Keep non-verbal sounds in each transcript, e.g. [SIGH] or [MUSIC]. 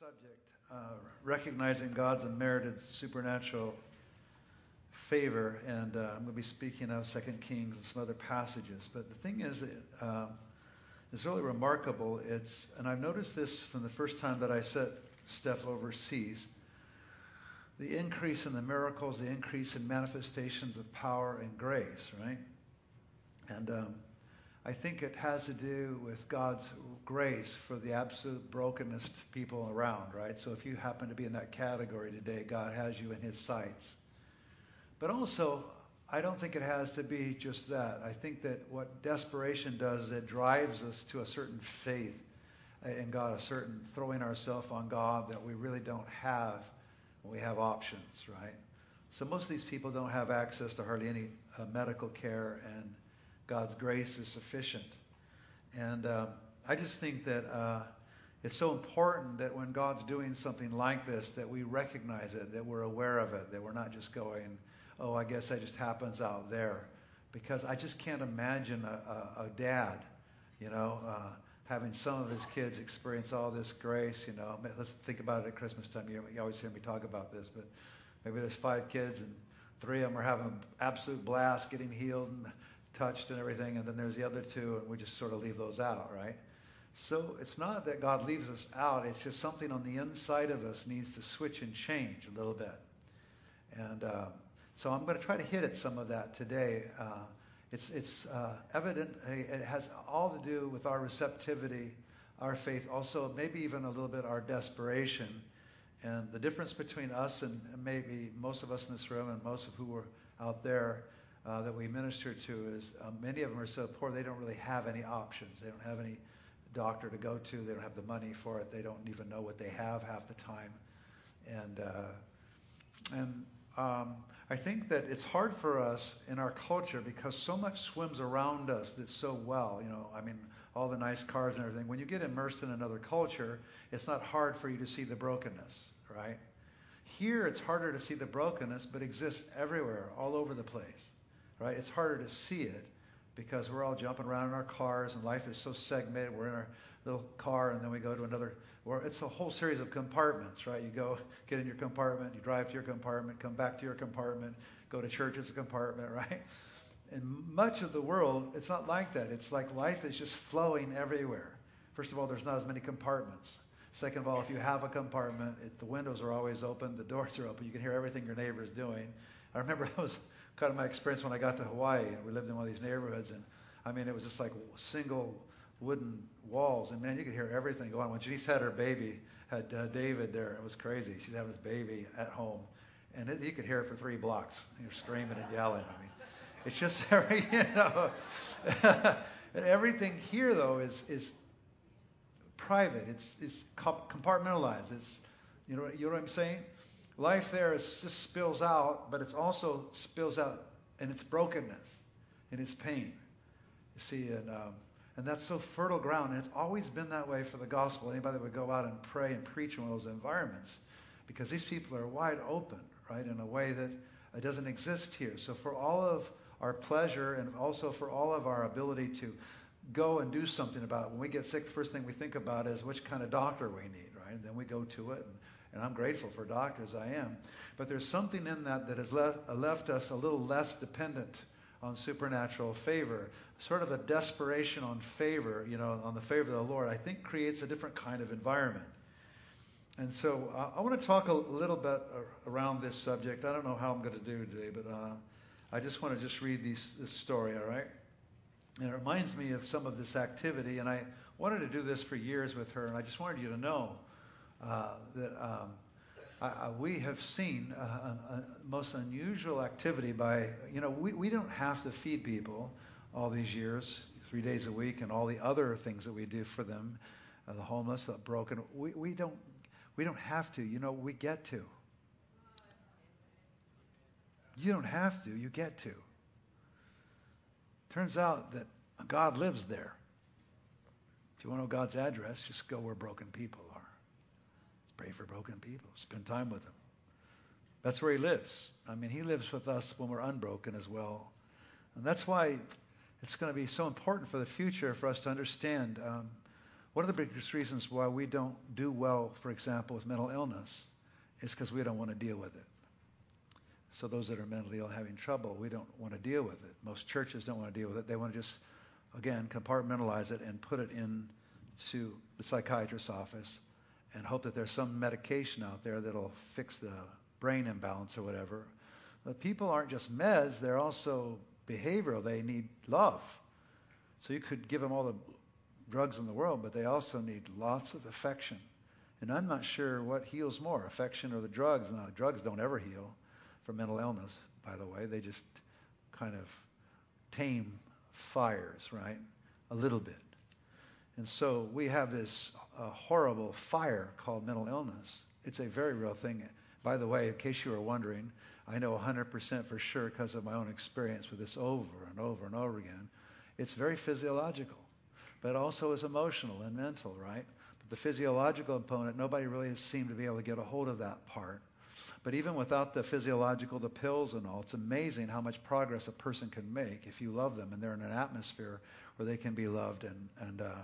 subject, uh, recognizing God's unmerited supernatural favor, and uh, I'm going to be speaking of Second Kings and some other passages. But the thing is, it, uh, it's really remarkable. It's, and I've noticed this from the first time that I set step overseas. The increase in the miracles, the increase in manifestations of power and grace, right? And um, I think it has to do with God's grace for the absolute brokenness people around, right? So if you happen to be in that category today, God has you in his sights. But also, I don't think it has to be just that. I think that what desperation does is it drives us to a certain faith in God, a certain throwing ourselves on God that we really don't have when we have options, right? So most of these people don't have access to hardly any uh, medical care and God's grace is sufficient. And um, I just think that uh, it's so important that when God's doing something like this, that we recognize it, that we're aware of it, that we're not just going, oh, I guess that just happens out there. Because I just can't imagine a, a, a dad, you know, uh, having some of his kids experience all this grace. You know, let's think about it at Christmas time. You, you always hear me talk about this, but maybe there's five kids and three of them are having an absolute blast, getting healed, and touched and everything, and then there's the other two, and we just sort of leave those out, right? So it's not that God leaves us out, it's just something on the inside of us needs to switch and change a little bit. And um, so I'm going to try to hit at some of that today. Uh, it's it's uh, evident, it has all to do with our receptivity, our faith, also maybe even a little bit our desperation. And the difference between us and maybe most of us in this room and most of who are out there uh, that we minister to is um, many of them are so poor they don't really have any options. They don't have any doctor to go to. They don't have the money for it. They don't even know what they have half the time. And uh, and um, I think that it's hard for us in our culture because so much swims around us that's so well. You know, I mean, all the nice cars and everything. When you get immersed in another culture, it's not hard for you to see the brokenness, right? Here, it's harder to see the brokenness, but exists everywhere, all over the place right? It's harder to see it because we're all jumping around in our cars and life is so segmented. We're in our little car and then we go to another. Or it's a whole series of compartments, right? You go [LAUGHS] get in your compartment, you drive to your compartment, come back to your compartment, go to church as a compartment, [LAUGHS] right? In much of the world, it's not like that. It's like life is just flowing everywhere. First of all, there's not as many compartments. Second of all, if you have a compartment, it, the windows are always open, the [LAUGHS] doors are open. You can hear everything your neighbor is doing. I remember I was kind of my experience when I got to Hawaii, and we lived in one of these neighborhoods, and I mean, it was just like single wooden walls, and man, you could hear everything going on. When Janice had her baby, had uh, David there, it was crazy. She's having his baby at home, and it, you could hear it for three blocks. You're screaming and yelling. I mean, it's just [LAUGHS] you know. [LAUGHS] and everything here though is is private. It's it's compartmentalized. It's you know you know what I'm saying. Life there is, just spills out, but it also spills out in its brokenness, in its pain. You see, and um, and that's so fertile ground, and it's always been that way for the gospel. Anybody that would go out and pray and preach in one of those environments, because these people are wide open, right, in a way that uh, doesn't exist here. So for all of our pleasure, and also for all of our ability to go and do something about it. When we get sick, the first thing we think about is which kind of doctor we need, right? And then we go to it and and I'm grateful for doctors, I am. But there's something in that that has left, left us a little less dependent on supernatural favor. Sort of a desperation on favor, you know, on the favor of the Lord, I think creates a different kind of environment. And so uh, I want to talk a little bit around this subject. I don't know how I'm going to do today, but uh, I just want to just read these, this story, all right? And it reminds me of some of this activity, and I wanted to do this for years with her, and I just wanted you to know uh, that um, I, we have seen a, a, most unusual activity by, you know, we, we don't have to feed people all these years, three days a week, and all the other things that we do for them, uh, the homeless, the broken. We, we don't we don't have to. You know, we get to. You don't have to. You get to. Turns out that God lives there. If you want to know God's address, just go where broken people. Pray for broken people. Spend time with them. That's where he lives. I mean, he lives with us when we're unbroken as well. And that's why it's going to be so important for the future for us to understand um, One of the biggest reasons why we don't do well, for example, with mental illness is because we don't want to deal with it. So those that are mentally ill having trouble, we don't want to deal with it. Most churches don't want to deal with it. They want to just, again, compartmentalize it and put it into the psychiatrist's office and hope that there's some medication out there that'll fix the brain imbalance or whatever. But people aren't just meds, they're also behavioral. They need love. So you could give them all the drugs in the world, but they also need lots of affection. And I'm not sure what heals more, affection or the drugs. Now, drugs don't ever heal for mental illness, by the way. They just kind of tame fires, right? A little bit. And so we have this uh, horrible fire called mental illness. It's a very real thing. By the way, in case you were wondering, I know 100% for sure because of my own experience with this over and over and over again. It's very physiological, but also is emotional and mental, right? But the physiological component, nobody really has seemed to be able to get a hold of that part. But even without the physiological, the pills and all, it's amazing how much progress a person can make if you love them and they're in an atmosphere where they can be loved and and uh,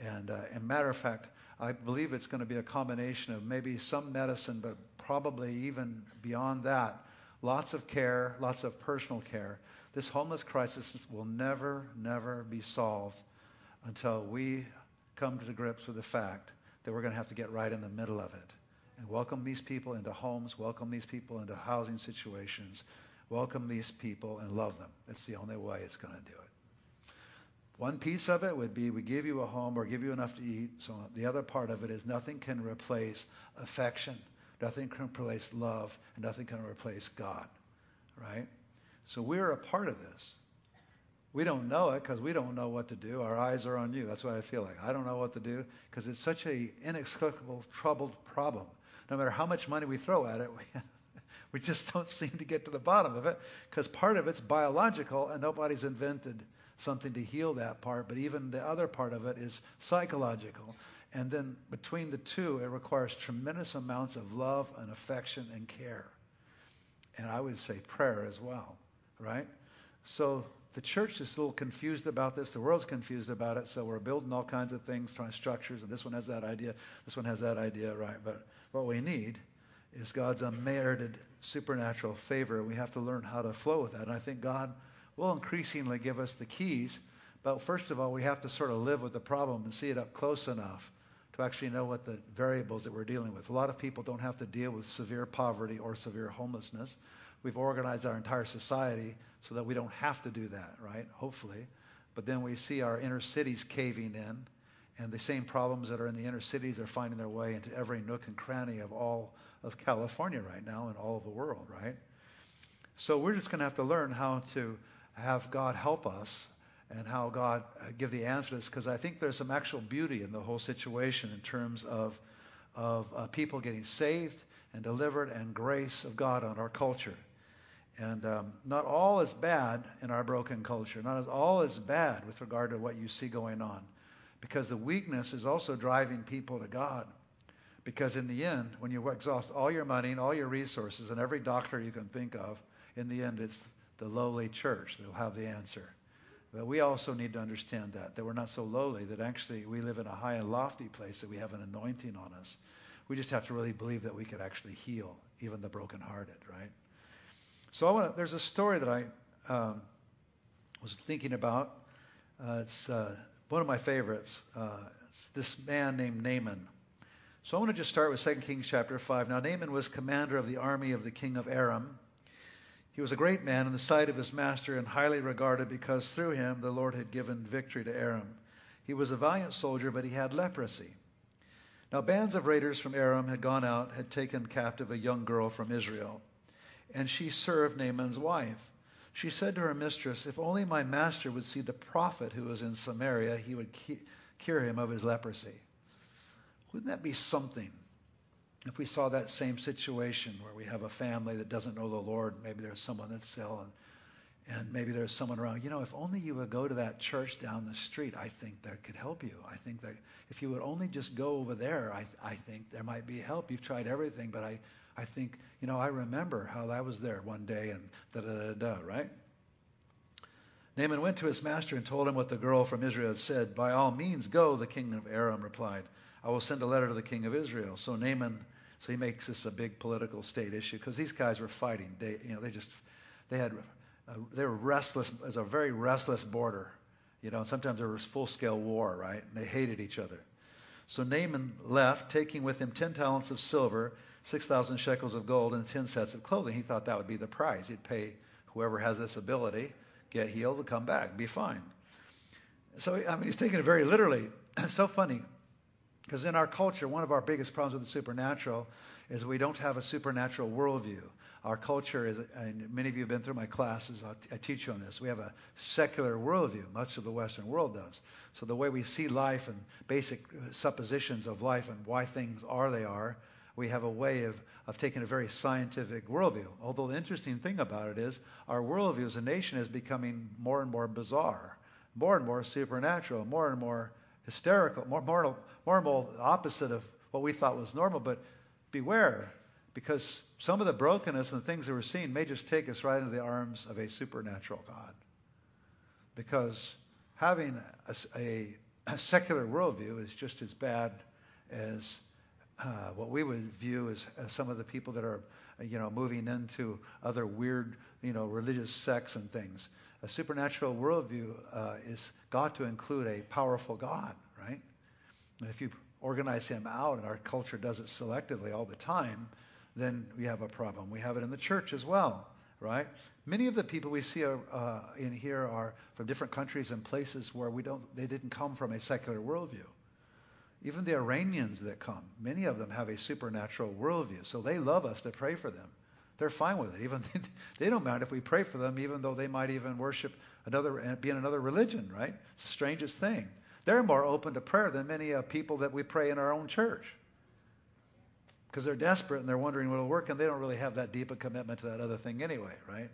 and, uh, and matter of fact, I believe it's going to be a combination of maybe some medicine, but probably even beyond that, lots of care, lots of personal care. This homeless crisis will never, never be solved until we come to grips with the fact that we're going to have to get right in the middle of it and welcome these people into homes, welcome these people into housing situations, welcome these people and love them. That's the only way it's going to do it. One piece of it would be we give you a home or give you enough to eat. So the other part of it is nothing can replace affection, nothing can replace love, and nothing can replace God. Right? So we're a part of this. We don't know it because we don't know what to do. Our eyes are on you. That's what I feel like. I don't know what to do because it's such a inexplicable, troubled problem. No matter how much money we throw at it, [LAUGHS] we, we just don't seem to get to the bottom of it because part of it's biological and nobody's invented something to heal that part, but even the other part of it is psychological. And then between the two, it requires tremendous amounts of love and affection and care. And I would say prayer as well, right? So the church is a little confused about this. The world's confused about it. So we're building all kinds of things, trying structures, and this one has that idea, this one has that idea, right? But what we need is God's unmerited supernatural favor. We have to learn how to flow with that. And I think God will increasingly give us the keys. But first of all, we have to sort of live with the problem and see it up close enough to actually know what the variables that we're dealing with. A lot of people don't have to deal with severe poverty or severe homelessness. We've organized our entire society so that we don't have to do that, right? Hopefully. But then we see our inner cities caving in, and the same problems that are in the inner cities are finding their way into every nook and cranny of all of California right now and all of the world, right? So we're just going to have to learn how to have God help us and how God uh, give the answer to this because I think there's some actual beauty in the whole situation in terms of of uh, people getting saved and delivered and grace of God on our culture. And um, not all is bad in our broken culture. Not all is bad with regard to what you see going on, because the weakness is also driving people to God. Because in the end, when you exhaust all your money and all your resources and every doctor you can think of, in the end, it's the lowly church that'll have the answer. But we also need to understand that, that we're not so lowly, that actually we live in a high and lofty place, that we have an anointing on us. We just have to really believe that we could actually heal even the brokenhearted, right? So I wanna, there's a story that I um, was thinking about. Uh, it's uh, one of my favorites. Uh, it's this man named Naaman. So I want to just start with 2 Kings chapter 5. Now Naaman was commander of the army of the king of Aram. He was a great man in the sight of his master and highly regarded because through him the Lord had given victory to Aram. He was a valiant soldier, but he had leprosy. Now, bands of raiders from Aram had gone out, had taken captive a young girl from Israel, and she served Naaman's wife. She said to her mistress, If only my master would see the prophet who is in Samaria, he would cure him of his leprosy. Wouldn't that be something? If we saw that same situation where we have a family that doesn't know the Lord, maybe there's someone that's ill, and, and maybe there's someone around. You know, if only you would go to that church down the street, I think that could help you. I think that if you would only just go over there, I, I think there might be help. You've tried everything, but I, I think, you know, I remember how I was there one day and da da da da, right? Naaman went to his master and told him what the girl from Israel had said. By all means, go, the king of Aram replied. I will send a letter to the king of Israel. So Naaman, so he makes this a big political state issue because these guys were fighting. They, you know, they just, they had, uh, they were restless. It was a very restless border, you know. And sometimes there was full-scale war, right? And they hated each other. So Naaman left, taking with him ten talents of silver, six thousand shekels of gold, and ten sets of clothing. He thought that would be the prize. He'd pay whoever has this ability, get healed, come back, be fine. So I mean, he's taking it very literally. [CLEARS THROAT] so funny. Because in our culture, one of our biggest problems with the supernatural is we don't have a supernatural worldview. Our culture is, and many of you have been through my classes, I teach you on this. We have a secular worldview, much of the Western world does. So the way we see life and basic uh, suppositions of life and why things are they are, we have a way of, of taking a very scientific worldview. Although the interesting thing about it is our worldview as a nation is becoming more and more bizarre, more and more supernatural, more and more hysterical, more, more, more opposite of what we thought was normal. But beware, because some of the brokenness and the things that we're seeing may just take us right into the arms of a supernatural God. Because having a, a, a secular worldview is just as bad as uh, what we would view as, as, some of the people that are, you know, moving into other weird, you know, religious sects and things. A supernatural worldview uh, is got to include a powerful God, right? And if you organize him out, and our culture does it selectively all the time, then we have a problem. We have it in the church as well, right? Many of the people we see are, uh, in here are from different countries and places where we don't, they didn't come from a secular worldview. Even the Iranians that come, many of them have a supernatural worldview, so they love us to pray for them they're fine with it. Even [LAUGHS] they don't mind if we pray for them, even though they might even worship another, be in another religion. Right? It's the strangest thing. They're more open to prayer than many uh, people that we pray in our own church, because they're desperate and they're wondering what'll work, and they don't really have that deep a commitment to that other thing anyway. Right?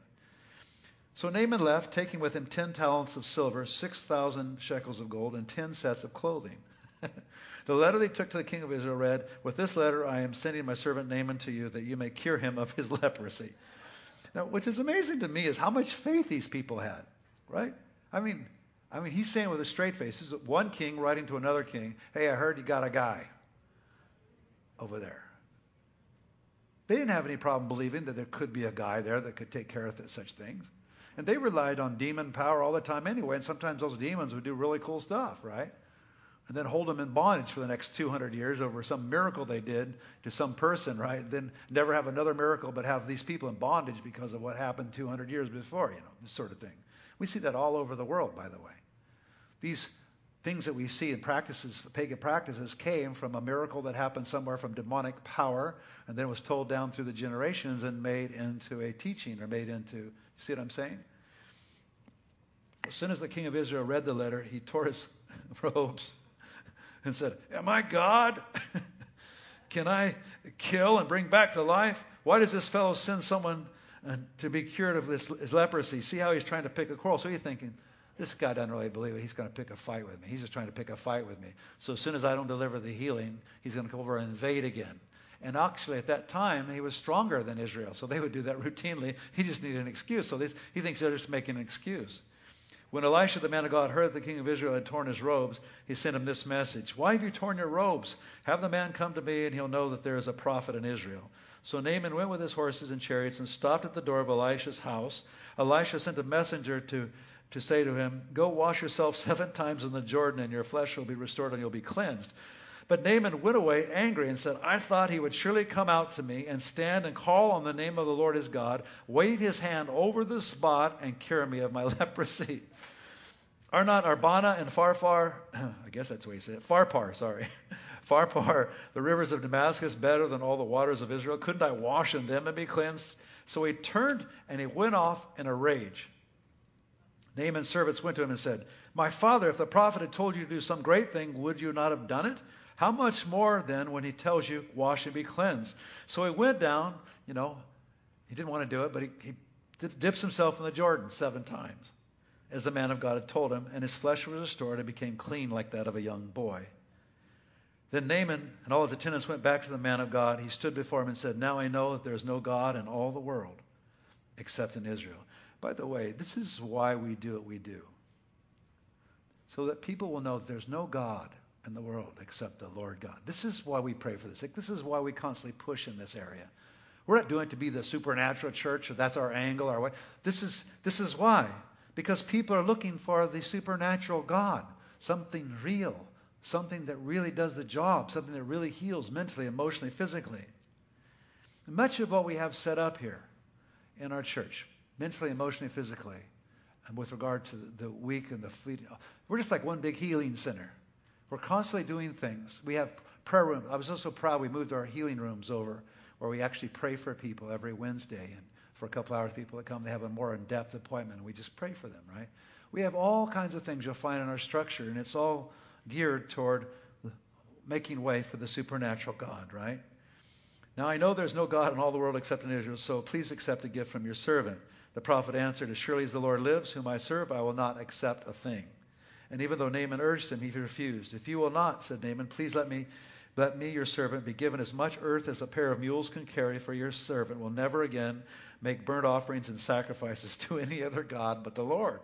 So Naaman left, taking with him ten talents of silver, six thousand shekels of gold, and ten sets of clothing. [LAUGHS] The letter they took to the king of Israel read, With this letter I am sending my servant Naaman to you that you may cure him of his [LAUGHS] leprosy. Now, which is amazing to me is how much faith these people had, right? I mean, I mean, he's saying with a straight face, this is one king writing to another king, Hey, I heard you got a guy over there. They didn't have any problem believing that there could be a guy there that could take care of such things. And they relied on demon power all the time anyway, and sometimes those demons would do really cool stuff, right? And then hold them in bondage for the next 200 years over some miracle they did to some person, right? Then never have another miracle, but have these people in bondage because of what happened 200 years before, you know, this sort of thing. We see that all over the world, by the way. These things that we see in practices, pagan practices, came from a miracle that happened somewhere from demonic power, and then was told down through the generations and made into a teaching or made into, you see what I'm saying? As soon as the king of Israel read the letter, he tore his [LAUGHS] robes and said, Am I God? [LAUGHS] Can I kill and bring back to life? Why does this fellow send someone uh, to be cured of this his leprosy? See how he's trying to pick a quarrel. So you're thinking, this guy doesn't really believe it. He's going to pick a fight with me. He's just trying to pick a fight with me. So as soon as I don't deliver the healing, he's going to come over and invade again. And actually, at that time, he was stronger than Israel. So they would do that [LAUGHS] routinely. He just needed an excuse. So this, he thinks they're just making an excuse. When Elisha, the man of God, heard that the king of Israel had torn his robes, he sent him this message Why have you torn your robes? Have the man come to me, and he'll know that there is a prophet in Israel. So Naaman went with his horses and chariots and stopped at the door of Elisha's house. Elisha sent a messenger to, to say to him, Go wash yourself [LAUGHS] seven times in the Jordan, and your flesh will be restored and you'll be cleansed. But Naaman went away angry and said, I thought he would surely come out to me and stand and call on the name of the Lord his God, wave his hand over the spot, and cure me of my [LAUGHS] leprosy. Are not Arbana and Farfar, [CLEARS THROAT] I guess that's the way you say it, Pharpar, sorry, [LAUGHS] Pharpar, the rivers of Damascus, better than all the waters of Israel? Couldn't I wash in them and be cleansed? So he turned and he went off in a rage. Naaman's servants went to him and said, My father, if the prophet had told you to do some great thing, would you not have done it? How much more then when he tells you, wash and be cleansed? So he went down, you know, he didn't want to do it, but he, he dips himself in the Jordan seven times, as the man of God had told him, and his flesh was restored and became clean like that of a young boy. Then Naaman and all his attendants went back to the man of God. He stood before him and said, Now I know that there is no God in all the world except in Israel. By the way, this is why we do what we do. So that people will know that there's no God in the world except the Lord God. This is why we pray for the sick. This is why we constantly push in this area. We're not doing it to be the supernatural church, or that's our angle, our way. This is, this is why. Because people are looking for the supernatural God, something real, something that really does the job, something that really heals mentally, emotionally, physically. Much of what we have set up here in our church, mentally, emotionally, physically, and with regard to the weak and the feet, we're just like one big healing center. We're constantly doing things. We have prayer rooms. I was also proud we moved our healing rooms over where we actually pray for people every Wednesday. And for a couple hours, people that come, they have a more in-depth appointment, and we just pray for them, right? We have all kinds of things you'll find in our structure, and it's all geared toward making way for the supernatural God, right? Now I know there's no God in all the world except in Israel, so please accept a gift from your servant. The prophet answered, As surely as the Lord lives, whom I serve, I will not accept a thing. And even though Naaman urged him, he refused. If you will not, said Naaman, please let me let me, your servant, be given as much earth as a pair of mules can carry, for your servant will never again make burnt offerings and sacrifices [LAUGHS] to any other God but the Lord.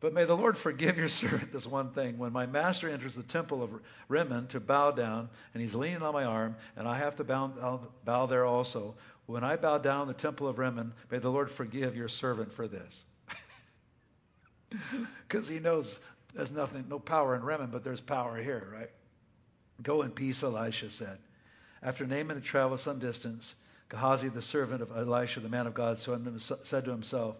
But may the Lord forgive your [LAUGHS] servant this one thing. When my master enters the temple of Rimmon to bow down, and he's leaning on my arm, and I have to bow, bow there also, when I bow down in the temple of Rimmon, may the Lord forgive your servant for this. [LAUGHS] Because he knows there's nothing, no power in Rimmon, but there's power here, right? Go in peace, Elisha said. After Naaman had traveled some distance, Gehazi, the servant of Elisha, the man of God, said to himself,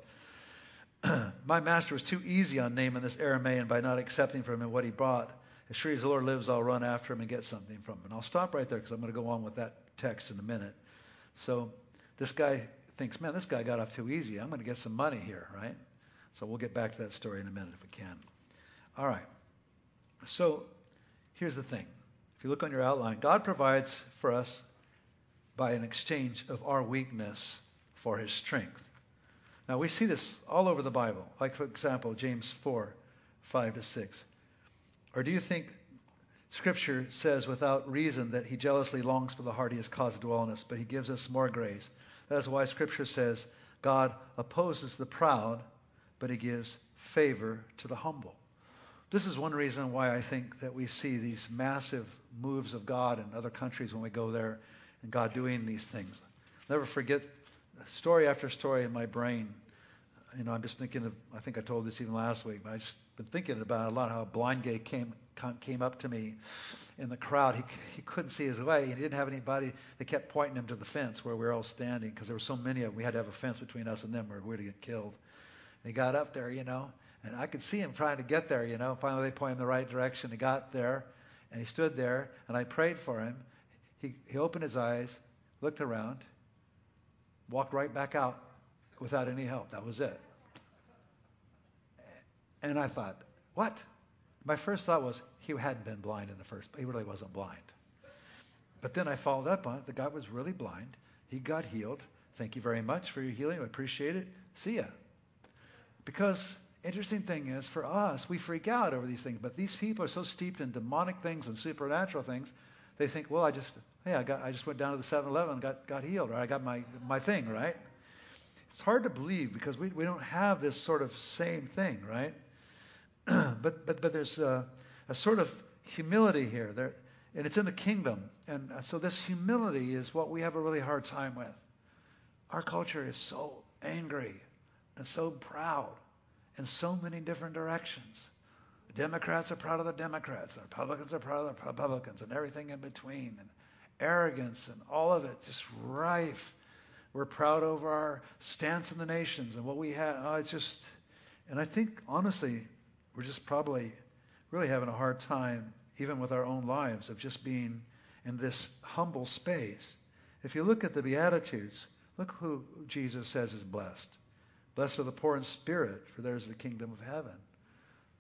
[CLEARS THROAT] My master was too easy on Naaman, this Aramaean, by not accepting from him what he brought. As sure as the Lord lives, I'll run after him and get something from him. And I'll stop right there because I'm going to go on with that text in a minute. So this guy thinks, man, this guy got off too easy. I'm going to get some money here, right? So we'll get back to that story in a minute if we can. All right. So here's the thing. If you look on your outline, God provides for us by an exchange of our weakness for his strength. Now, we see this all over the Bible. Like, for example, James 4 5 to 6. Or do you think Scripture says without reason that he jealously longs for the heart he has caused to dwell in us, but he gives us more grace? That is why Scripture says God opposes the proud, but he gives favor to the humble. This is one reason why I think that we see these massive moves of God in other countries when we go there and God doing these things. Never forget story after story in my brain. You know, I'm just thinking of, I think I told this even last week, but I've just been thinking about a lot how a blind guy came, came up to me in the crowd. He, he couldn't see his way. He didn't have anybody. They kept pointing him to the fence where we were all standing because there were so many of them. We had to have a fence between us and them or we would get killed. He got up there, you know, and I could see him trying to get there, you know. Finally, they pointed him the right direction. He got there, and he stood there, and I prayed for him. He, he opened his eyes, looked around, walked right back out without any help. That was it. And I thought, what? My first thought was he hadn't been blind in the first. place. He really wasn't blind. But then I followed up on it. The guy was really blind. He got healed. Thank you very much for your healing. I appreciate it. See ya. Because interesting thing is, for us, we freak out over these things. But these people are so steeped in demonic things and supernatural things, they think, well, I just, hey, I got, I just went down to the 7-Eleven and got, got healed, or I got my, my thing, right? It's hard to believe because we, we don't have this sort of same thing, right? [CLEARS THROAT] but, but, but there's a, a sort of humility here, there, and it's in the kingdom. And uh, so this humility is what we have a really hard time with. Our culture is so angry and so proud in so many different directions. The Democrats are proud of the Democrats, the Republicans are proud of the Republicans, and everything in between, and arrogance and all of it just rife. We're proud over our stance in the nations and what we have. Oh, uh, it's just, and I think honestly, we're just probably really having a hard time, even with our own lives, of just being in this humble space. If you look at the Beatitudes, look who Jesus says is blessed. Blessed are the poor in spirit, for theirs is the kingdom of heaven.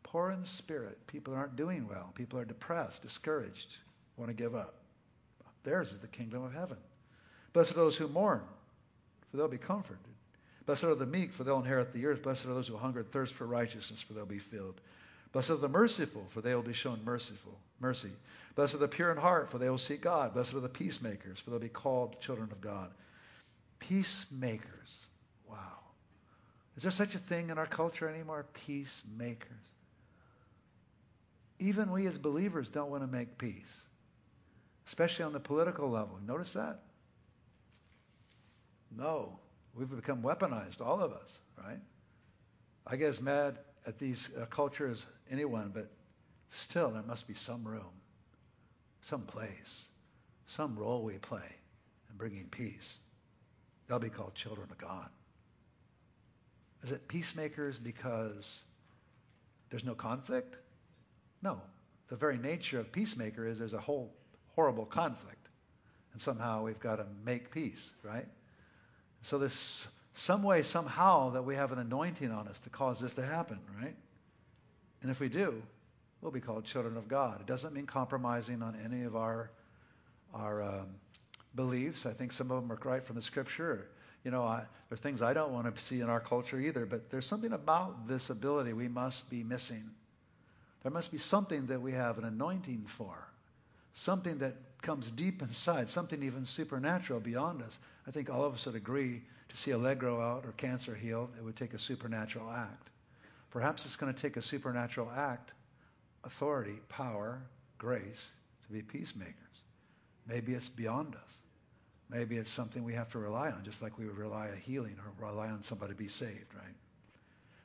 Poor in spirit. People aren't doing well. People are depressed, discouraged, want to give up. Theirs is the kingdom of heaven. Blessed are those who mourn, for they'll be comforted. Blessed are the meek, for they'll inherit the earth. Blessed are those who hunger and thirst for righteousness, for they'll be filled. Blessed are the merciful, for they will be shown merciful mercy. Blessed are the pure in heart, for they will see God. Blessed are the peacemakers, for they'll be called children of God. Peacemakers. Wow. Is there such a thing in our culture anymore? Peacemakers. Even we as believers don't want to make peace, especially on the political level. Notice that? No. We've become weaponized, all of us, right? I get as mad at these uh, cultures as anyone, but still there must be some room, some place, some role we play in bringing peace. They'll be called children of God. Is it peacemakers because there's no conflict? No. The very nature of peacemaker is there's a whole horrible conflict. And somehow we've got to make peace, right? So there's some way, somehow, that we have an anointing on us to cause this to happen, right? And if we do, we'll be called children of God. It doesn't mean compromising on any of our our um, beliefs. I think some of them are right from the Scripture. You know, I, there's things I don't want to see in our culture either. But there's something about this ability we must be missing. There must be something that we have an anointing for, something that comes deep inside, something even supernatural beyond us. I think all of us would agree to see a leg grow out or cancer healed, it would take a supernatural act. Perhaps it's going to take a supernatural act, authority, power, grace to be peacemakers. Maybe it's beyond us. Maybe it's something we have to rely on, just like we would rely on healing or rely on somebody to be saved, right?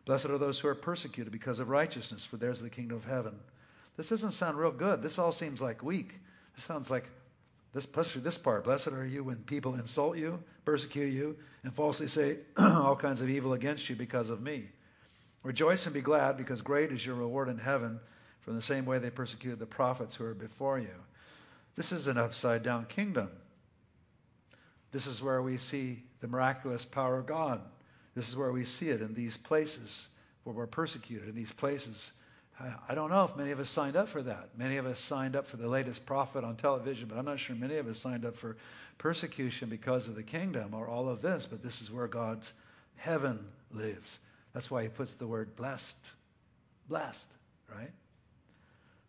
Blessed are those who are persecuted because of righteousness, for theirs is the kingdom of heaven. This doesn't sound real good. This all seems like weak. This sounds like this, this part. Blessed are you when people insult you, persecute you, and falsely say [CLEARS THROAT] all kinds of evil against you because of me. Rejoice and be glad, because great is your reward in heaven. From the same way they persecuted the prophets who are before you. This is an upside down kingdom. This is where we see the miraculous power of God. This is where we see it in these places where we're persecuted, in these places. I don't know if many of us signed up for that. Many of us signed up for the latest prophet on television, but I'm not sure many of us signed up for persecution because of the kingdom or all of this. But this is where God's heaven lives. That's why he puts the word blessed. Blessed, right?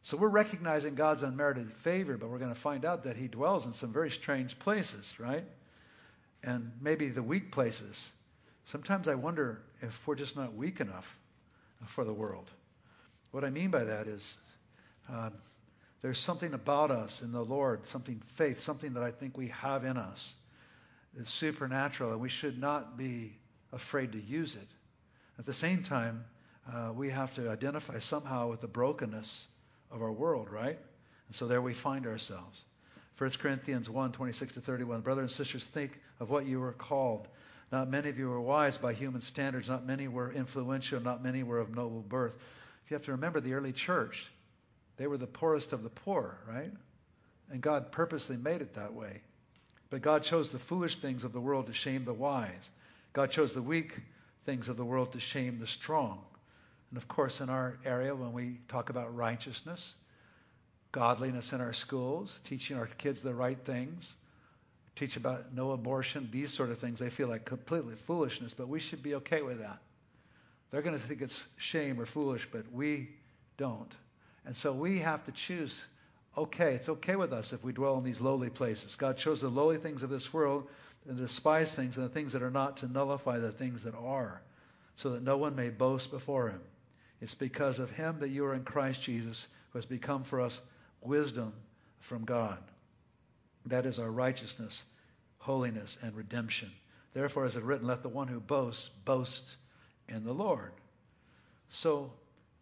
So we're recognizing God's unmerited favor, but we're going to find out that he dwells in some very strange places, right? And maybe the weak places. Sometimes I wonder if we're just not weak enough for the world. What I mean by that is uh, there's something about us in the Lord, something faith, something that I think we have in us that's supernatural, and we should not be afraid to use it. At the same time, uh, we have to identify somehow with the brokenness of our world, right? And so there we find ourselves. 1 Corinthians 1 26 to 31. Brothers and sisters, think of what you were called. Not many of you were wise by human standards. Not many were influential. Not many were of noble birth. If you have to remember the early church, they were the poorest of the poor, right? And God purposely made it that way. But God chose the foolish things of the world to shame the wise. God chose the weak things of the world to shame the strong. And of course, in our area, when we talk about righteousness, godliness in our schools, teaching our kids the right things, teach about no abortion, these sort of things, they feel like completely foolishness, but we should be okay with that. They're going to think it's shame or foolish, but we don't. And so we have to choose okay, it's okay with us if we dwell in these lowly places. God chose the lowly things of this world and the despised things and the things that are not to nullify the things that are, so that no one may boast before him. It's because of him that you are in Christ Jesus, who has become for us wisdom from God. That is our righteousness, holiness, and redemption. Therefore, as it written, let the one who boasts boast in the Lord. So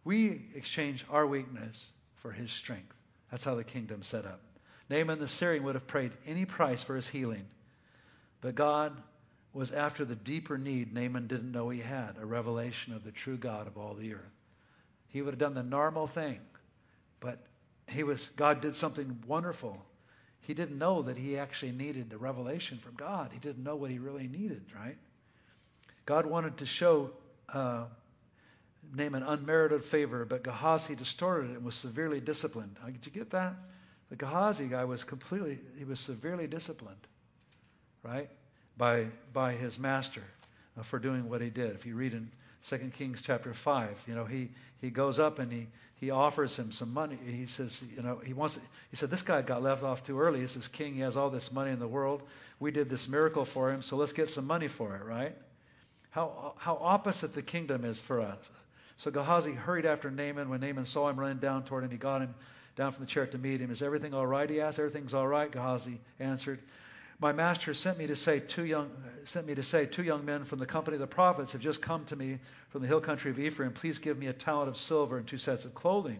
we exchange our weakness for his strength. That's how the kingdom set up. Naaman the Syrian would have paid any price for his healing. But God was after the deeper need Naaman didn't know he had, a revelation of the true God of all the earth. He would have done the normal thing, but he was God did something wonderful. He didn't know that he actually needed the revelation from God. He didn't know what he really needed, right? God wanted to show uh, Naaman unmerited favor, but Gehazi distorted it and was severely disciplined. Did you get that? The Gehazi guy was completely, he was severely disciplined, right, by, by his master uh, for doing what he did. If you read in 2 Kings chapter 5. You know, he, he goes up and he, he offers him some money. He says, you know, he wants, he said, this guy got left off too early. This is king. He has all this money in the world. We did this miracle for him, so let's get some money for it, right? how, how opposite the kingdom is for us. So Gehazi hurried after Naaman. When Naaman saw him running down toward him, he got him down from the chariot to meet him. Is everything all right? He asked. Everything's all right, Gehazi answered. My master sent me to say two young sent me to say two young men from the company of the prophets have just come to me from the hill country of Ephraim. Please give me a talent of silver and two sets of clothing.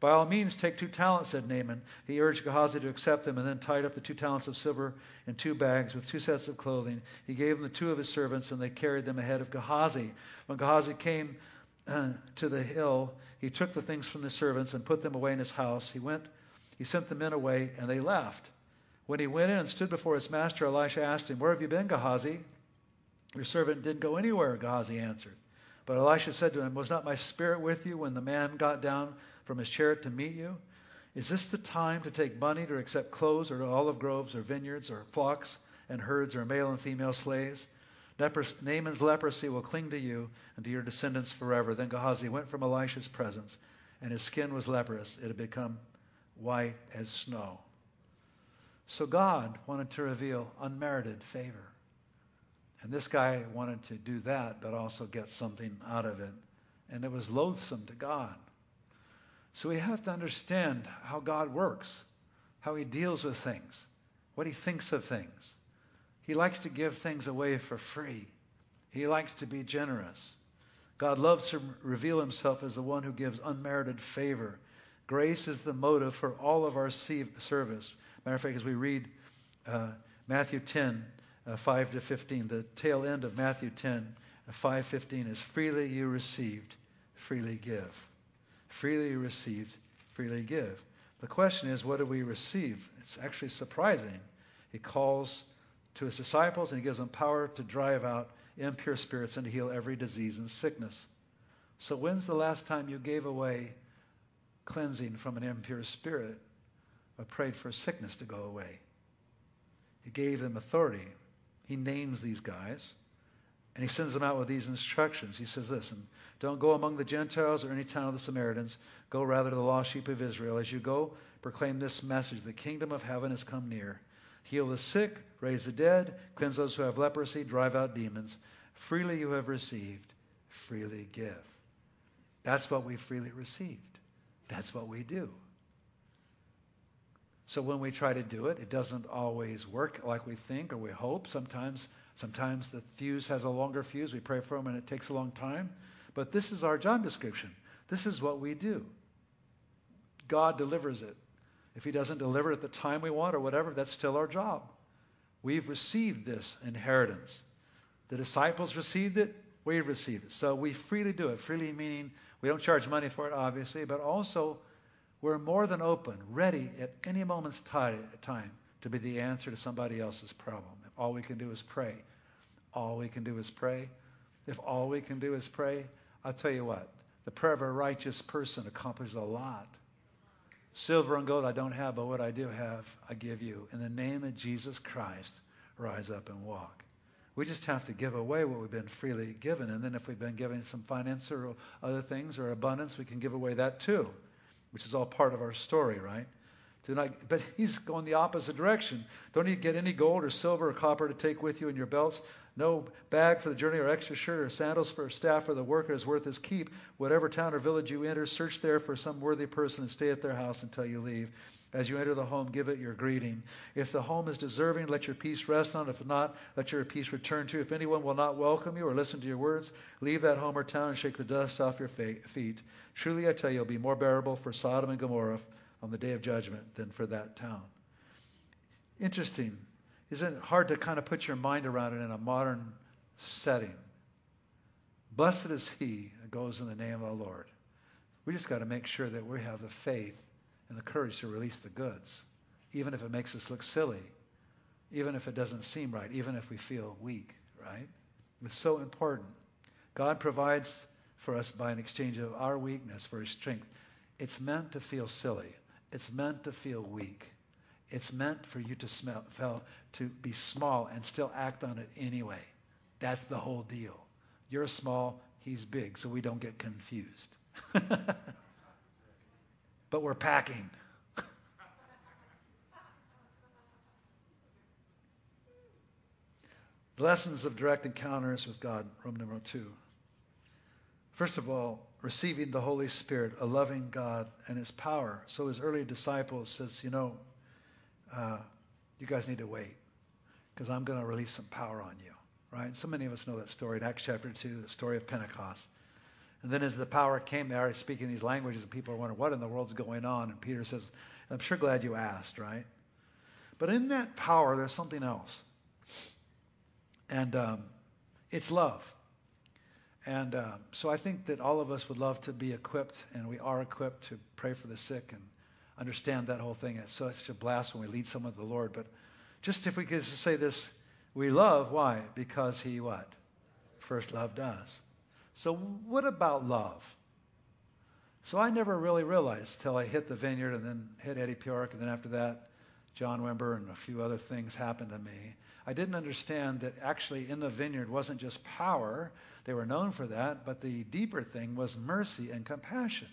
By all means, take two talents, said Naaman. He urged Gehazi to accept them and then tied up the two talents of silver in two bags with two sets of clothing. He gave them the two of his servants, and they carried them ahead of Gehazi. When Gehazi came uh, to the hill, he took the things from the servants and put them away in his house. He went, he sent the men away, and they left. When he went in and stood before his master, Elisha asked him, Where have you been, Gehazi? Your servant didn't go anywhere, Gehazi answered. But Elisha said to him, Was not my spirit with you when the man got down from his chariot to meet you? Is this the time to take money to accept clothes or olive groves or vineyards or flocks and herds or male and female slaves? Naaman's leprosy will cling to you and to your descendants forever. Then Gehazi went from Elisha's presence, and his skin was leprous. It had become white as snow. So God wanted to reveal unmerited favor. And this guy wanted to do that, but also get something out of it. And it was loathsome to God. So we have to understand how God works, how he deals with things, what he thinks of things. He likes to give things away for free. He likes to be generous. God loves to reveal himself as the one who gives unmerited favor. Grace is the motive for all of our service. Matter of fact, as we read uh, Matthew 10, uh, 5 to 15, the tail end of Matthew 10, uh, 5 15 is freely you received, freely give. Freely you received, freely give. The question is, what do we receive? It's actually surprising. He calls to his disciples and he gives them power to drive out impure spirits and to heal every disease and sickness. So, when's the last time you gave away cleansing from an impure spirit? But prayed for sickness to go away. He gave them authority. He names these guys, and he sends them out with these instructions. He says, Listen, don't go among the Gentiles or any town of the Samaritans. Go rather to the lost sheep of Israel. As you go, proclaim this message The kingdom of heaven has come near. Heal the sick, raise the dead, cleanse those who have leprosy, drive out demons. Freely you have received, freely give. That's what we freely received. That's what we do. So when we try to do it, it doesn't always work like we think or we hope. Sometimes, sometimes the fuse has a longer fuse. We pray for them and it takes a long time. But this is our job description. This is what we do. God delivers it. If He doesn't deliver it at the time we want or whatever, that's still our job. We've received this inheritance. The disciples received it. We've received it. So we freely do it. Freely meaning we don't charge money for it, obviously, but also we're more than open, ready at any moment's time to be the answer to somebody else's problem. If all we can do is pray, all we can do is pray. If all we can do is pray, I'll tell you what, the prayer of a righteous person accomplishes a lot. Silver and gold I don't have, but what I do have, I give you. In the name of Jesus Christ, rise up and walk. We just have to give away what we've been freely given. And then if we've been given some finance or other things or abundance, we can give away that too which is all part of our story, right? Not, but he's going the opposite direction. Don't you get any gold or silver or copper to take with you in your belts? No bag for the journey or extra shirt or sandals for a staff or the worker is worth his keep. Whatever town or village you enter, search there for some worthy person and stay at their house until you leave. As you enter the home, give it your greeting. If the home is deserving, let your peace rest on it. If not, let your peace return to. If anyone will not welcome you or listen to your words, leave that home or town and shake the dust off your feet. Truly, I tell you, it'll be more bearable for Sodom and Gomorrah on the day of judgment than for that town. Interesting. Isn't it hard to kind of put your mind around it in a modern setting? Blessed is he that goes in the name of the Lord. We just got to make sure that we have the faith and the courage to release the goods, even if it makes us look silly, even if it doesn't seem right, even if we feel weak, right? It's so important. God provides for us by an exchange of our weakness for his strength. It's meant to feel silly. It's meant to feel weak. It's meant for you to smell, feel, to be small and still act on it anyway. That's the whole deal. You're small, he's big, so we don't get confused. [LAUGHS] but we're packing. [LAUGHS] Lessons of direct encounters with God, Roman number two. First of all, receiving the Holy Spirit, a loving God and His power. So his early disciples says, you know, uh, you guys need to wait because I'm going to release some power on you, right? So many of us know that story in Acts chapter 2, the story of Pentecost. And then as the power came, they are speaking these languages, and people are wondering, what in the world's going on? And Peter says, I'm sure glad you asked, right? But in that power, there's something else. And um, it's love. And um, so I think that all of us would love to be equipped, and we are equipped to pray for the sick and understand that whole thing. It's such a blast when we lead someone to the Lord. But just if we could just say this, we love, why? Because he what? First loved us. So what about love? So I never really realized till I hit the vineyard and then hit Eddie Piorek, and then after that, John Wimber and a few other things happened to me. I didn't understand that actually in the vineyard wasn't just power, they were known for that, but the deeper thing was mercy and compassion.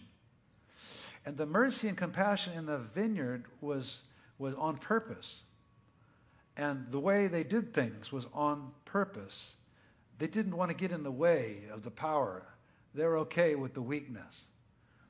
And the mercy and compassion in the vineyard was, was on purpose. And the way they did things was on purpose. They didn't want to get in the way of the power. They were okay with the weakness.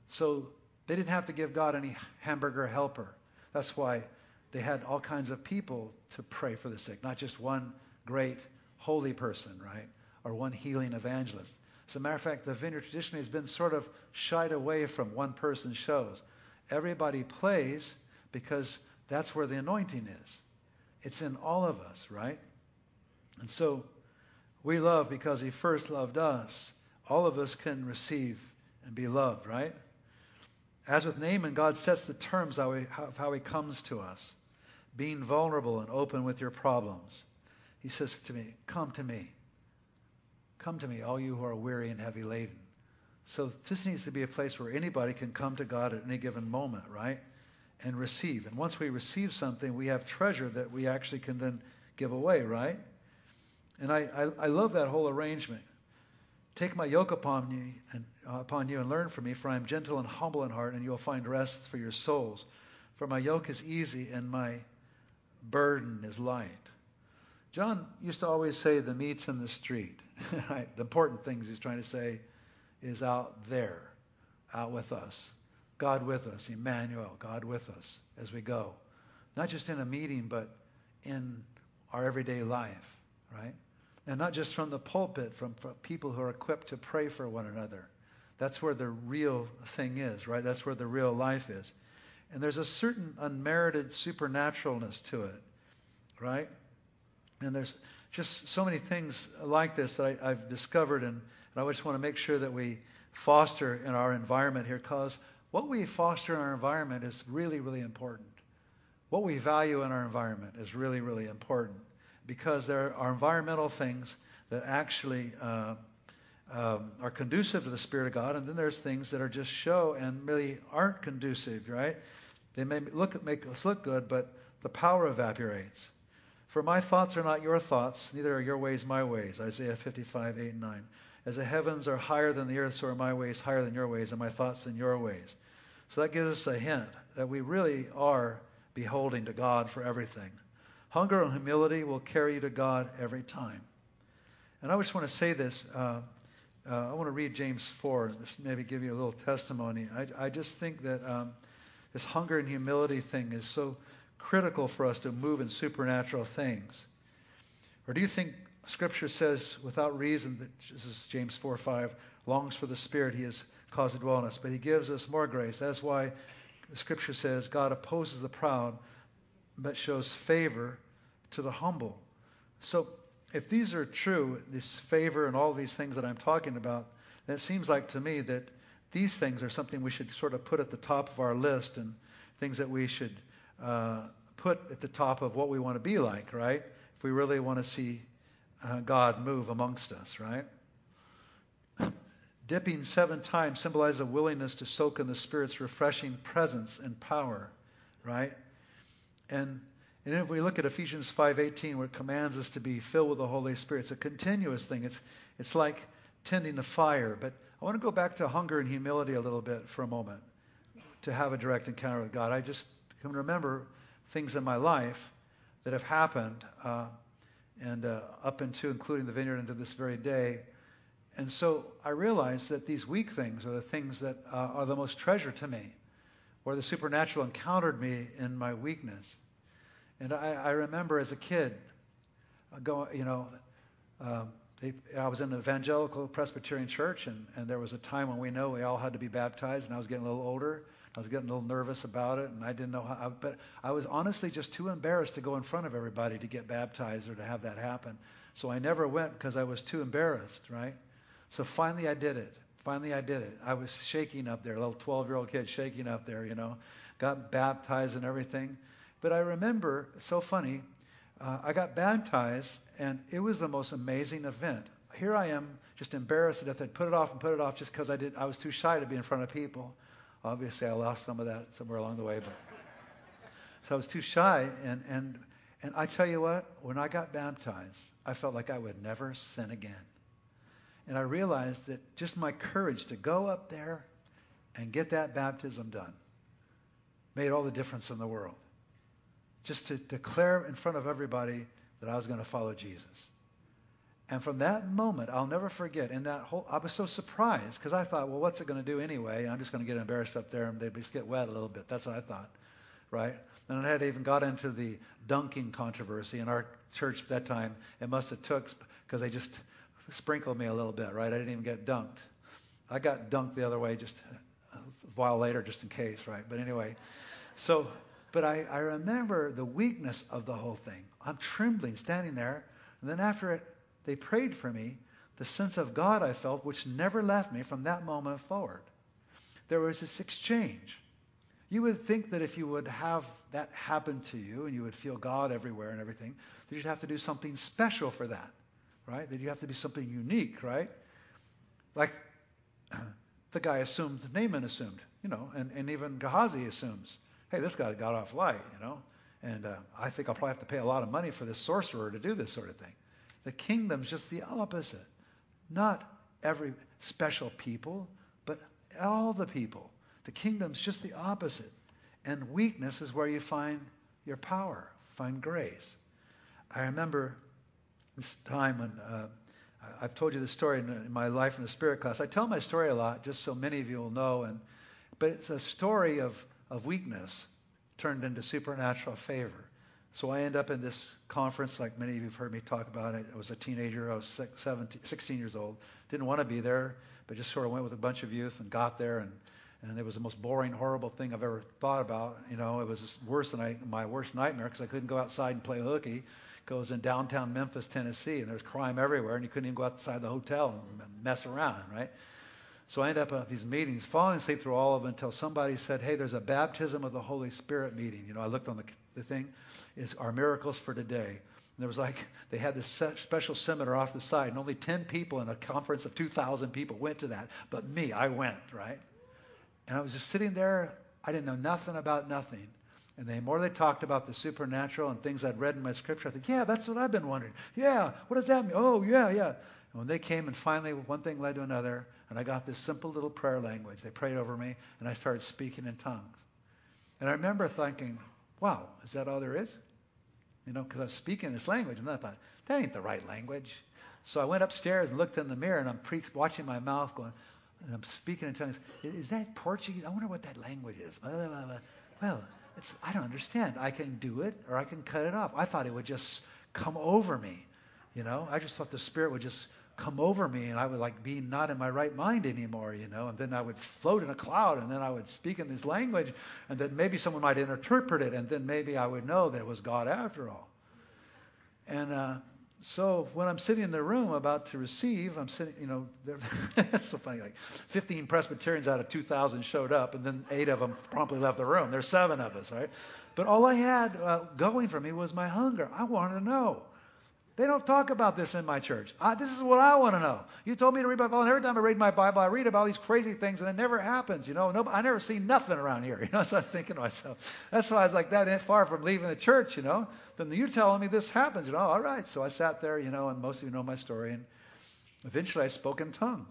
So they didn't have to give God any hamburger helper. That's why they had all kinds of people to pray for the sick, not just one great holy person, right? Or one healing evangelist. As a matter of fact, the vineyard traditionally has been sort of shied away from one person shows. Everybody plays because that's where the anointing is. It's in all of us, right? And so we love because he first loved us. All of us can receive and be loved, right? As with Naaman, God sets the terms how, how he comes to us being vulnerable and open with your problems. He says to me, Come to me. Come to me, all you who are weary and heavy laden. So this needs to be a place where anybody can come to God at any given moment, right? And receive. And once we receive something, we have treasure that we actually can then give away, right? And I, I, I love that whole arrangement. Take my yoke upon you, and, uh, upon you and learn from me, for I am gentle and humble in heart, and you'll find rest for your souls. For my yoke is easy and my burden is light. John used to always say the meat's in the street. [LAUGHS] The important things he's trying to say is out there, out with us. God with us, Emmanuel, God with us as we go. Not just in a meeting, but in our everyday life, right? And not just from the pulpit, from, from people who are equipped to pray for one another. That's where the real thing is, right? That's where the real life is. And there's a certain unmerited supernaturalness to it, right? And there's just so many things like this that I, have discovered, and, and I just want to make sure that we foster in our environment here, because what we foster in our environment is really, really important. What we value in our environment is really, really important, because there are environmental things that actually uh, um, are conducive to the Spirit of God, and then there's things that are just show and really aren't conducive, right? They may look make us look good, but the power evaporates. For my thoughts are not your thoughts, neither are your ways my ways. Isaiah 55, 8 and 9. As the heavens are higher than the earth, so are my ways higher than your ways, and my thoughts than your ways. So that gives us a hint that we really are beholding to God for everything. Hunger and humility will carry you to God every time. And I just want to say this. Uh, uh, I want to read James 4, just maybe give you a little testimony. I, I just think that um, this hunger and humility thing is so critical for us to move in supernatural things? Or do you think Scripture says without reason that this is James 4 5 longs for the Spirit he has caused to dwell in us, but he gives us more grace. That's why Scripture says God opposes the proud, but shows favor to the humble. So if these are true, this favor and all these things that I'm talking about, then it seems like to me that these things are something we should sort of put at the top of our list and things that we should uh, put at the top of what we want to be like, right? If we really want to see uh, God move amongst us, right? [LAUGHS] Dipping seven times symbolizes a willingness to soak in the Spirit's refreshing presence and power, right? And and if we look at Ephesians 5:18, where it commands us to be filled with the Holy Spirit, it's a continuous thing. It's it's like tending a fire. But I want to go back to hunger and humility a little bit for a moment to have a direct encounter with God. I just can remember things in my life that have happened uh, and uh, up into, including the vineyard, into this very day. And so I realized that these weak things are the things that uh, are the most treasured to me, where the supernatural encountered me in my weakness. And I, I remember as a kid, uh, going, you know, um, they, I was in an evangelical Presbyterian church, and, and there was a time when we know we all had to be baptized, and I was getting a little older. I was getting a little nervous about it, and I didn't know how. But I was honestly just too embarrassed to go in front of everybody to get baptized or to have that happen. So I never went because I was too embarrassed, right? So finally I did it. Finally I did it. I was shaking up there, a little 12-year-old kid shaking up there, you know, got baptized and everything. But I remember, so funny, uh, I got baptized, and it was the most amazing event. Here I am, just embarrassed that. I'd put it off and put it off just because I did. I was too shy to be in front of people. Obviously, I lost some of that somewhere along the way, but so I was too shy. And and and I tell you what, when I got baptized, I felt like I would never sin again. And I realized that just my courage to go up there and get that baptism done made all the difference in the world. Just to declare in front of everybody that I was going to follow Jesus. And from that moment, I'll never forget. In that whole, I was so surprised because I thought, well, what's it going to do anyway? I'm just going to get embarrassed up there and they just get wet a little bit. That's what I thought, right? And I had even got into the dunking controversy in our church at that time. It must have took because they just sprinkled me a little bit, right? I didn't even get dunked. I got dunked the other way just a while later, just in case, right? But anyway, so, but I, I remember the weakness of the whole thing. I'm trembling, standing there, and then after it, they prayed for me, the sense of God I felt, which never left me from that moment forward. There was this exchange. You would think that if you would have that happen to you and you would feel God everywhere and everything, that you'd have to do something special for that right? That you have to be something unique, right? Like [CLEARS THROAT] the guy assumed, Naaman assumed, you know, and, and even Gehazi assumes, hey, this guy got off light, you know, and uh, I think I'll probably have to pay a lot of money for this sorcerer to do this sort of thing. The kingdom's just the opposite. Not every special people, but all the people. The kingdom's just the opposite. And weakness is where you find your power, find grace. I remember this time when uh, I've told you the story in, in, my life in the spirit class. I tell my story a lot just so many of you will know, and but it's a story of of weakness turned into supernatural favor. So I end up in this conference, like many of you have heard me talk about. I was a teenager. I was 17, 16 years old. Didn't want to be there, but just sort of went with a bunch of youth and got there. And, and it was the most boring, horrible thing I've ever thought about. You know, it was worse than I, my worst nightmare because I couldn't go outside and play hooky goes in downtown Memphis, Tennessee, and there's crime everywhere, and you couldn't even go outside the hotel and mess around, right? So I ended up at these meetings, falling asleep through all of them until somebody said, "Hey, there's a baptism of the Holy Spirit meeting." You know, I looked on the, the thing, is our miracles for today. And there was like [LAUGHS] they had this special seminar off the side, and only 10 people in a conference of 2,000 people went to that. But me, I went, right? And I was just sitting there. I didn't know nothing about nothing. And the more they talked about the supernatural and things I'd read in my scripture, I think, yeah, that's what I've been wondering. Yeah, what does that mean? Oh, yeah, yeah. And when they came and finally one thing led to another, and I got this simple little prayer language. They prayed over me, and I started speaking in tongues. And I remember thinking, wow, is that all there is? You know, because I was speaking this language, and I thought, that ain't the right language. So I went upstairs and looked in the mirror, and I'm pre- watching my mouth going, and I'm speaking in tongues. Is that Portuguese? I wonder what that language is. Blah, blah, blah, Well, I don't understand. I can do it or I can cut it off. I thought it would just come over me. You know, I just thought the Spirit would just come over me and I would like be not in my right mind anymore, you know, and then I would float in a cloud and then I would speak in this language and then maybe someone might interpret it and then maybe I would know that it was God after all. And uh, so when I'm sitting in the room about to receive, I'm sitting, you know, [LAUGHS] that's so funny. Like 15 Presbyterians out of 2,000 showed up, and then eight of them promptly left the room. There's seven of us, right? But all I had uh, going for me was my hunger. I wanted to know. They don't talk about this in my church. I, this is what I want to know. You told me to read my Bible, and every time I read my Bible, I read about these crazy things, and it never happens. You know, no, I never see nothing around here. [LAUGHS] You know, so I'm thinking to myself. That's why I was like that ain't far from leaving the church. You know, then you telling me this happens. You know, all right. So I sat there. You know, and most of you know my story, and eventually I spoke in tongues,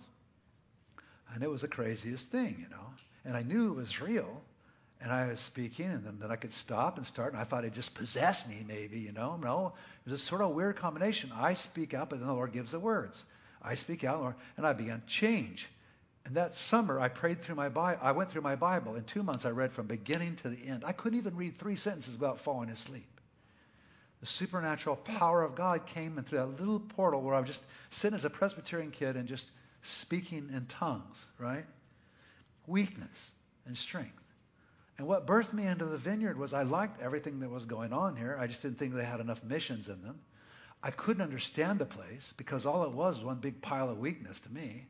and it was the craziest thing. You know, and I knew it was real. And I was speaking, and then, then I could stop and start, and I thought it just possessed me, maybe, you know. No, it was a sort of weird combination. I speak out, but then the Lord gives the words. I speak out, Lord, and I began to change. And that summer, I prayed through my Bible. I went through my Bible. In two months, I read from beginning to the end. I couldn't even read three sentences without falling asleep. The supernatural power of God came in through that little portal where I was just sitting as a Presbyterian kid and just speaking in tongues, right? Weakness and strength. And what birthed me into the vineyard was I liked everything that was going on here. I just didn't think they had enough missions in them. I couldn't understand the place because all it was was one big pile of weakness to me.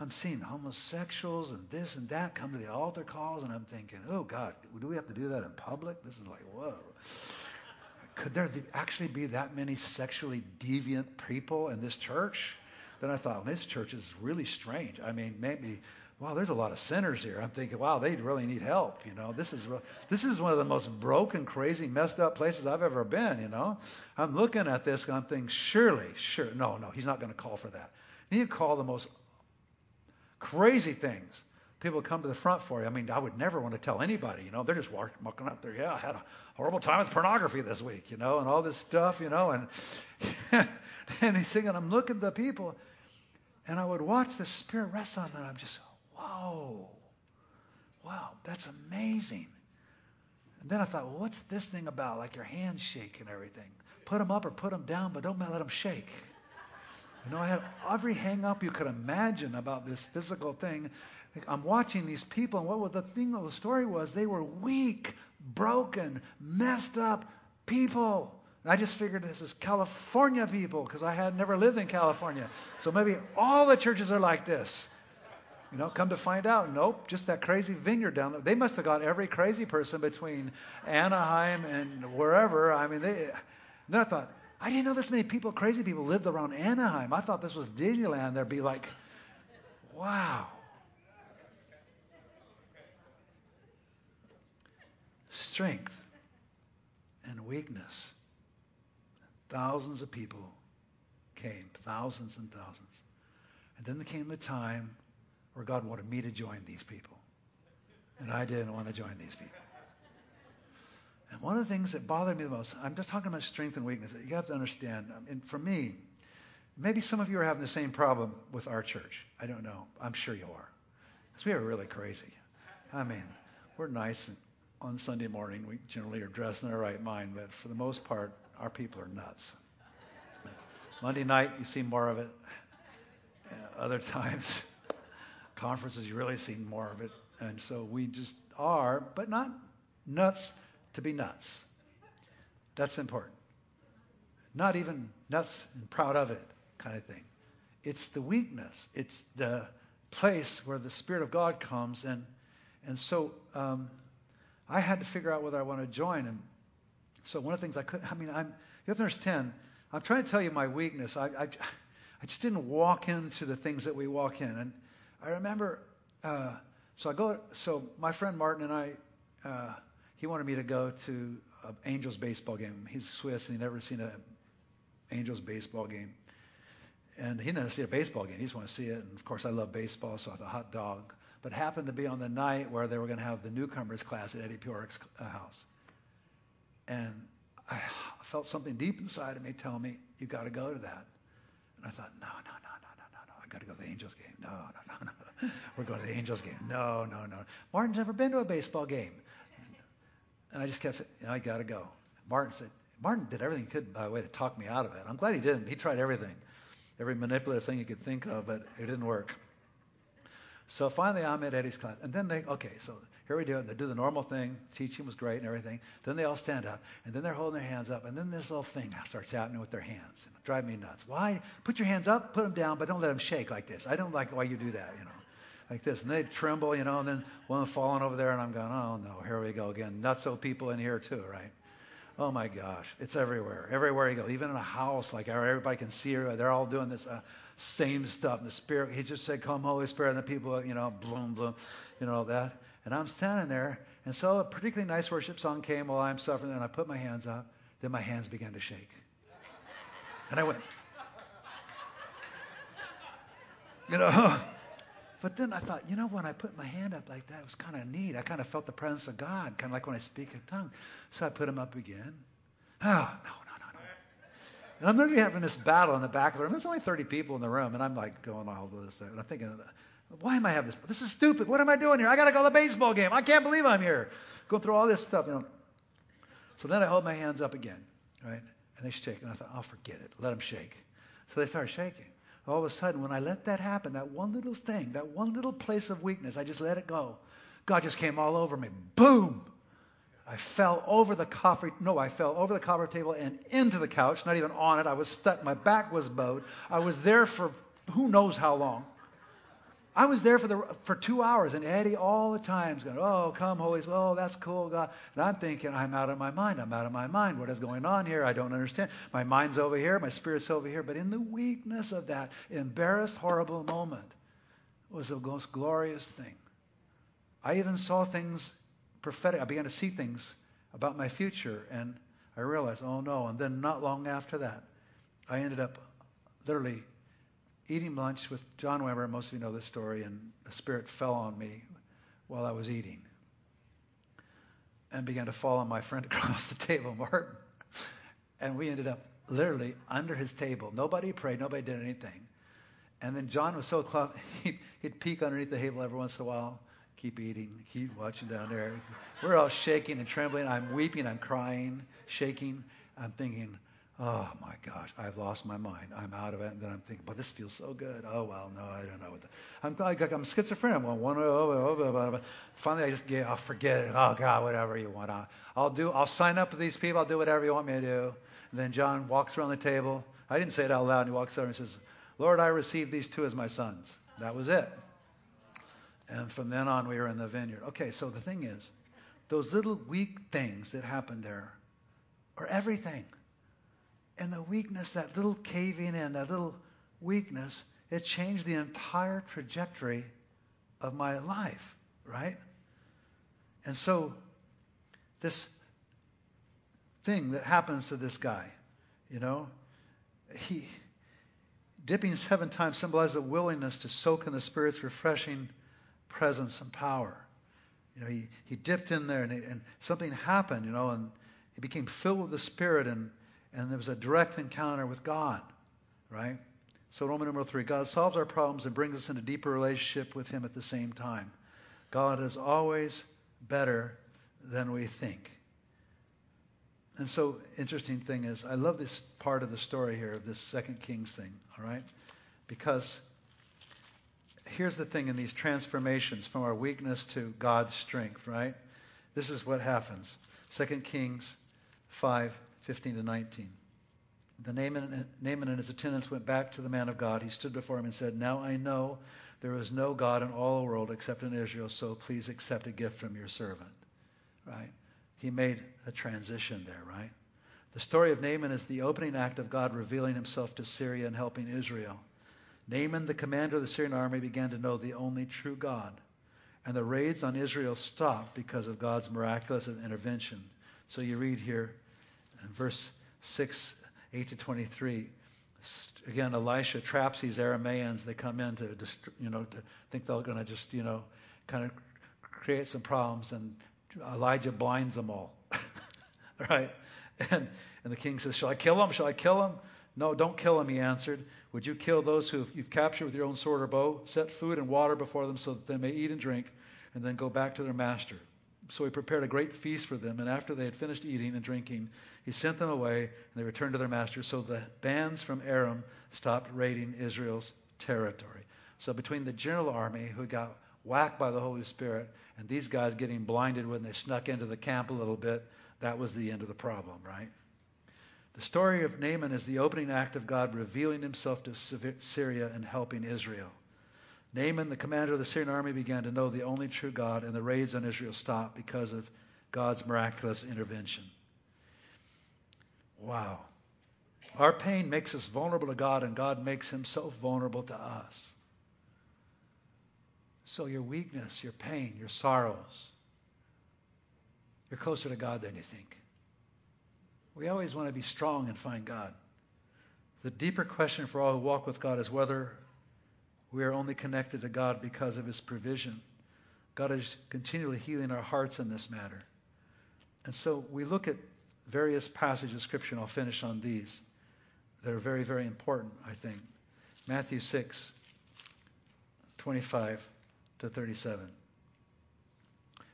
I'm seeing homosexuals and this and that come to the altar calls, and I'm thinking, oh God, do we have to do that in public? This is like, whoa. Could there actually be that many sexually deviant people in this church? Then I thought, well, this church is really strange. I mean, maybe wow, there's a lot of sinners here. I'm thinking, wow, they really need help. You know, this is this is one of the most broken, crazy, messed up places I've ever been. You know, I'm looking at this and I'm thinking, surely, sure, no, no, he's not going to call for that. To call the most crazy things. People come to the front for you. I mean, I would never want to tell anybody. You know, they're just walking up there. Yeah, I had a horrible time with pornography this week. You know, and all this stuff. You know, and [LAUGHS] and he's singing. I'm looking at the people, and I would watch the Spirit rest on them. And I'm just Whoa. Wow, that's amazing. And then I thought, well, what's this thing about? Like your hands shake and everything. Put them up or put them down, but don't let them shake. You know, I had every hang up you could imagine about this physical thing. I'm watching these people, and what was the thing of the story was they were weak, broken, messed up people. And I just figured this is California people because I had never lived in California. So maybe all the churches are like this. You know, come to find out, nope, just that crazy vineyard down there. They must have got every crazy person between Anaheim and wherever. I mean, they. Then I thought, I didn't know this many people, crazy people, lived around Anaheim. I thought this was Disneyland. There'd be like, wow. Strength and weakness. Thousands of people came, thousands and thousands. And then there came the time where God wanted me to join these people. And I didn't want to join these people. And one of the things that bothered me the most, I'm just talking about strength and weakness. You have to understand. And for me, maybe some of you are having the same problem with our church. I don't know. I'm sure you are. Because we are really crazy. I mean, we're nice on Sunday morning. We generally are dressed in our right mind, but for the most part, our people are nuts. Monday night, you see more of it. [LAUGHS] Other [LAUGHS] times, conferences, you really see more of it. And so we just are, but not nuts to be nuts. That's important. Not even nuts and proud of it kind of thing. It's the weakness. It's the place where the Spirit of God comes. And, and so um, I had to figure out whether I want to join. And so one of the things I could, I mean, I'm, you have to understand, I'm trying to tell you my weakness. I, I, I just didn't walk into the things that we walk in. And I remember, uh, so I go, so my friend Martin and I, uh, he wanted me to go to an Angels baseball game. He's Swiss and he'd never seen an Angels baseball game. And he didn't see a baseball game. He just wanted to see it. And of course, I love baseball, so I thought hot dog. But happened to be on the night where they were going to have the newcomers class at Eddie Piorek's uh, house. And I felt something deep inside of me tell me, you got to go to that. And I thought, no, no, no, no, no, no, no. I got to go to the Angels game. No, no, no, no. [LAUGHS] We're going to the Angels game. No, no, no. Martin's never been to a baseball game. And I just kept, you know, I got to go. Martin said, Martin did everything he could, by the way, to talk me out of it. I'm glad he didn't. He tried everything, every manipulative thing he could think of, but it didn't work. So finally, I'm at Eddie's class. And then they, okay, so here we do it. They do the normal thing. Teaching was great and everything. Then they all stand up, and then they're holding their hands up, and then this little thing starts happening with their hands. Know, drive me nuts. Why? Put your hands up, put them down, but don't let them shake like this. I don't like why you do that, you know, like this. And they tremble, you know, and then one falling over there, and I'm going, oh no, here we go again. Nutso people in here too, right? Oh my gosh, it's everywhere. Everywhere you go, even in a house, like everybody can see her. They're all doing this uh, same stuff. And the Spirit, He just said, "Come, Holy Spirit," and the people, you know, bloom, bloom, you know that. And I'm standing there, and so a particularly nice worship song came while I'm suffering, and I put my hands up. Then my hands began to shake. And I went, [LAUGHS] you know, But then I thought, you know, when I put my hand up like that, it was kind of neat. I kind of felt the presence of God, kind of like when I speak in tongue. So I put them up again. Oh, no, no, no, no. And I'm literally having this battle in the back of the room. There's only 30 people in the room, and I'm like going all this. And I'm thinking, why am I having this? This is stupid. What am I doing here? I got to go to the baseball game. I can't believe I'm here. Going through all this stuff, you know. So then I hold my hands up again, right? And they shake. And I thought, I'll forget it. Let them shake. So they started shaking. All of a sudden, when I let that happen, that one little thing, that one little place of weakness, I just let it go. God just came all over me. Boom! I fell over the coffee. No, I fell over the coffee table and into the couch, not even on it. I was stuck. My back was bowed. I was there for who knows how long. I was there for the for two hours, and Eddie all the time is going, "Oh, come, Holy Spirit! Oh, that's cool, God." And I'm thinking, I'm out of my mind. I'm out of my mind. What is going on here? I don't understand. My mind's over here. My spirit's over here. But in the weakness of that embarrassed, horrible moment, was the most glorious thing. I even saw things prophetic. I began to see things about my future, and I realized, oh no. And then not long after that, I ended up literally eating lunch with John Wimber. Most of you know this story, and the Spirit fell on me while I was eating and began to fall on my friend [LAUGHS] across the table, Martin. And we ended up literally under his table. Nobody prayed, nobody did anything. And then John was so close, [LAUGHS] he'd, he'd peek underneath the table every once in a while, keep eating, keep watching down there. We're all shaking and trembling. I'm weeping, I'm crying, shaking. I'm thinking, Oh my gosh, I've lost my mind. I'm out of it. And then I'm thinking, but this feels so good. Oh well, no, I don't know what. The, I'm like I'm schizophrenic. Going one. Oh, oh, oh, oh, oh. Finally, I just get. I'll forget it. Oh God, whatever you want. I'll, I'll do. I'll sign up with these people. I'll do whatever you want me to do. And then John walks around the table. I didn't say it out loud. And he walks over and says, "Lord, I received these two as my sons." That was it. And from then on, we were in the vineyard. Okay, so the thing is, those little weak things that happened there are everything. And the weakness, that little caving in, that little weakness, it changed the entire trajectory of my life, right? And so, this thing that happens to this guy, you know, he dipping seven times symbolizes a willingness to soak in the Spirit's refreshing presence and power. You know, he, he dipped in there and, he, and something happened, you know, and he became filled with the Spirit and and there was a direct encounter with God, right? So Roman number three, God solves our problems and brings us into deeper relationship with Him at the same time. God is always better than we think. And so, interesting thing is, I love this part of the story here of this Second Kings thing, all right? Because here's the thing in these transformations from our weakness to God's strength, right? This is what happens. Second Kings 5 15 to 19. The Naaman, Naaman and his attendants went back to the man of God. He stood before him and said, Now I know there is no God in all the world except in Israel, so please accept a gift from your servant. Right? He made a transition there, right? The story of Naaman is the opening act of God revealing himself to Syria and helping Israel. Naaman, the commander of the Syrian army, began to know the only true God. And the raids on Israel stopped because of God's miraculous intervention. So you read here, in verse 6, 8 to 23, again, Elisha traps these Aramaeans. They come in to, you know, to think they're going to just, you know, kind of create some problems, and Elijah blinds them all. [LAUGHS] right? And, and the king says, Shall I kill them? Shall I kill them? No, don't kill them, he answered. Would you kill those who you've captured with your own sword or bow? Set food and water before them so that they may eat and drink, and then go back to their master. So he prepared a great feast for them, and after they had finished eating and drinking, he sent them away, and they returned to their master. So the bands from Aram stopped raiding Israel's territory. So between the general army, who got whacked by the Holy Spirit, and these guys getting blinded when they snuck into the camp a little bit, that was the end of the problem, right? The story of Naaman is the opening act of God revealing himself to Syria and helping Israel. Naaman, the commander of the Syrian army, began to know the only true God, and the raids on Israel stopped because of God's miraculous intervention. Wow. Our pain makes us vulnerable to God, and God makes himself vulnerable to us. So your weakness, your pain, your sorrows, you're closer to God than you think. We always want to be strong and find God. The deeper question for all who walk with God is whether We are only connected to God because of His provision. God is continually healing our hearts in this matter. And so we look at various passages of Scripture, and I'll finish on these that are very, very important, I think. Matthew 6, 25 to 37.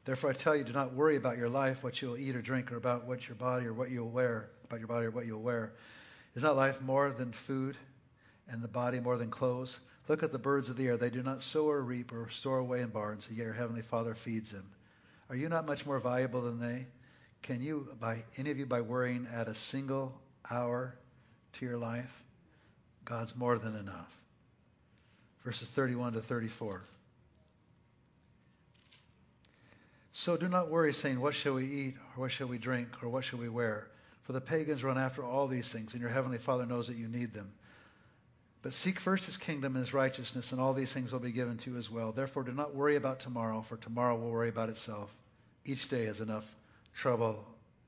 Therefore, I tell you, do not worry about your life, what you will eat or drink, or about what your body or what you will wear, about your body or what you will wear. Is not life more than food, and the body more than clothes? Look at the birds of the air. They do not sow or reap or store away in barns, yet your heavenly Father feeds them. Are you not much more valuable than they? Can you, by any of you, by worrying, add a single hour to your life? God's more than enough. Verses 31 to 34. So do not worry, saying, What shall we eat, or what shall we drink, or what shall we wear? For the pagans run after all these things, and your heavenly Father knows that you need them. But seek first his kingdom and his righteousness, and all these things will be given to you as well. Therefore, do not worry about tomorrow, for tomorrow will worry about itself. Each day has enough trouble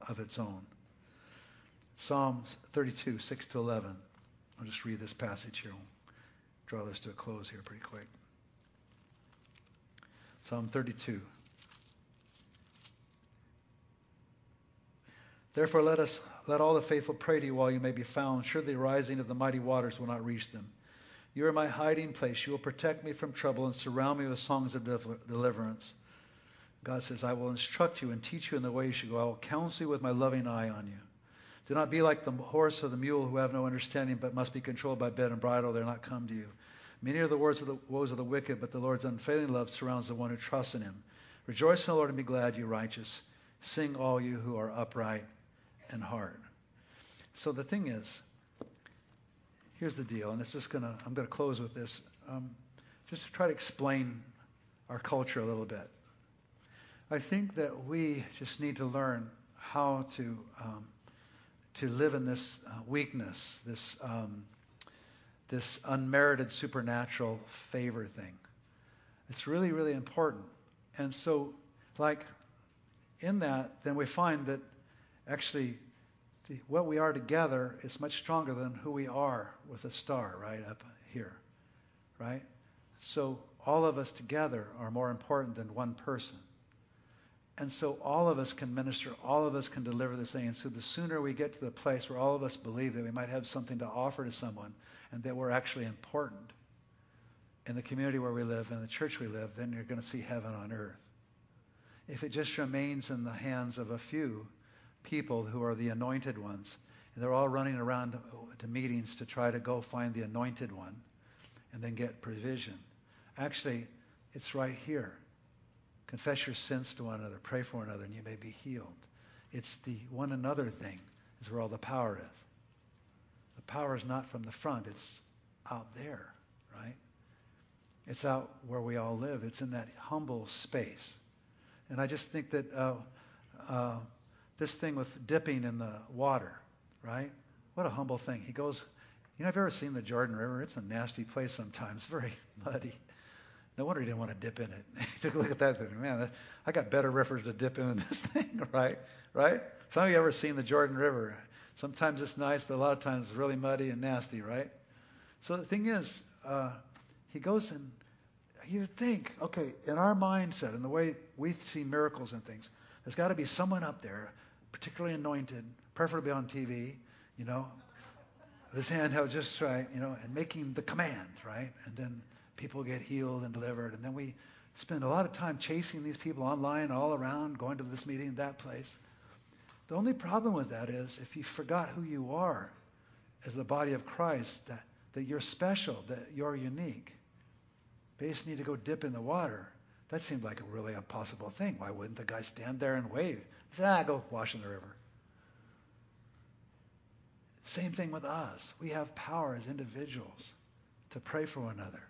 of its own. Psalms 32, 6 to 11. I'll just read this passage here. I'll draw this to a close here pretty quick. Psalm 32. Therefore, let us let all the faithful pray to you while you may be found. Surely the rising of the mighty waters will not reach them. You are my hiding place. You will protect me from trouble and surround me with songs of deliverance. God says, I will instruct you and teach you in the way you should go. I will counsel you with my loving eye on you. Do not be like the horse or the mule who have no understanding, but must be controlled by bit and bridle. They are not come to you. Many are the words of the woes of the wicked, but the Lord's unfailing love surrounds the one who trusts in him. Rejoice in the Lord and be glad, you righteous. Sing, all you who are upright and heart. So the thing is, here's the deal, and this is gonna I'm gonna close with this. Um, just to try to explain our culture a little bit. I think that we just need to learn how to um, to live in this uh, weakness, this um, this unmerited supernatural favor thing. It's really, really important. And so, like in that, then we find that actually the, what we are together is much stronger than who we are with a star right up here, right? So all of us together are more important than one person. And so all of us can minister, all of us can deliver this thing. And so the sooner we get to the place where all of us believe that we might have something to offer to someone and that we're actually important in the community where we live, in the church we live, then you're going to see heaven on earth. If it just remains in the hands of a few, people who are the anointed ones. And they're all running around to meetings to try to go find the anointed one and then get provision. Actually, it's right here. Confess your sins to one another, pray for one another, and you may be healed. It's the one another thing is where all the power is. The power is not from the front, it's out there, right? It's out where we all live. It's in that humble space. And I just think that uh, uh, this thing with dipping in the water, right? What a humble thing. He goes, you know, I've ever seen the Jordan River? It's a nasty place sometimes, [LAUGHS] very muddy. No wonder he didn't want to dip in it. [LAUGHS] he took a look at that and man, I got better rivers to dip in than [LAUGHS] this thing, right? Right? Some of you ever seen the Jordan River? Sometimes it's nice, but a lot of times it's really muddy and nasty, right? So the thing is, uh, he goes and you think, okay, in our mindset, in the way we see miracles and things, there's got to be someone up there particularly anointed, preferably on TV, you know, this handheld just right, you know, and making the command, right? And then people get healed and delivered. And then we spend a lot of time chasing these people online, all around, going to this meeting, that place. The only problem with that is if you forgot who you are as the body of Christ, that, that you're special, that you're unique. They just need to go dip in the water. That seemed like a really impossible thing. Why wouldn't the guy stand there and wave? He said, ah, go wash in the river. Same thing with us. We have power as individuals to pray for one another.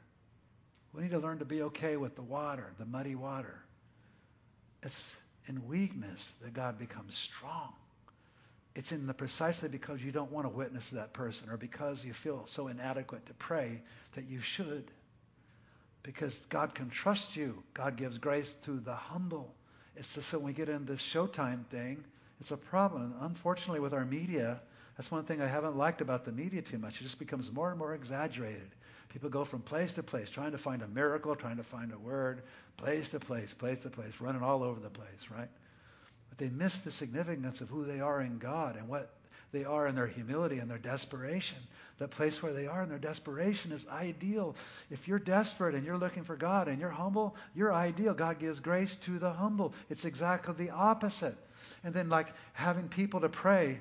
We need to learn to be okay with the water, the muddy water. It's in weakness that God becomes strong. It's in the precisely because you don't want to witness that person or because you feel so inadequate to pray that you should. Because God can trust you. God gives grace to the humble. It's just that when we get into this showtime thing, it's a problem. Unfortunately, with our media, That's one thing I haven't liked about the media too much. It just becomes more and more exaggerated. People go from place to place, trying to find a miracle, trying to find a word, place to place, place to place, running all over the place, right? But they miss the significance of who they are in God and what they are in their humility and their desperation. That place where they are in their desperation is ideal. If you're desperate and you're looking for God and you're humble, you're ideal. God gives grace to the humble. It's exactly the opposite. And then, like having people to pray,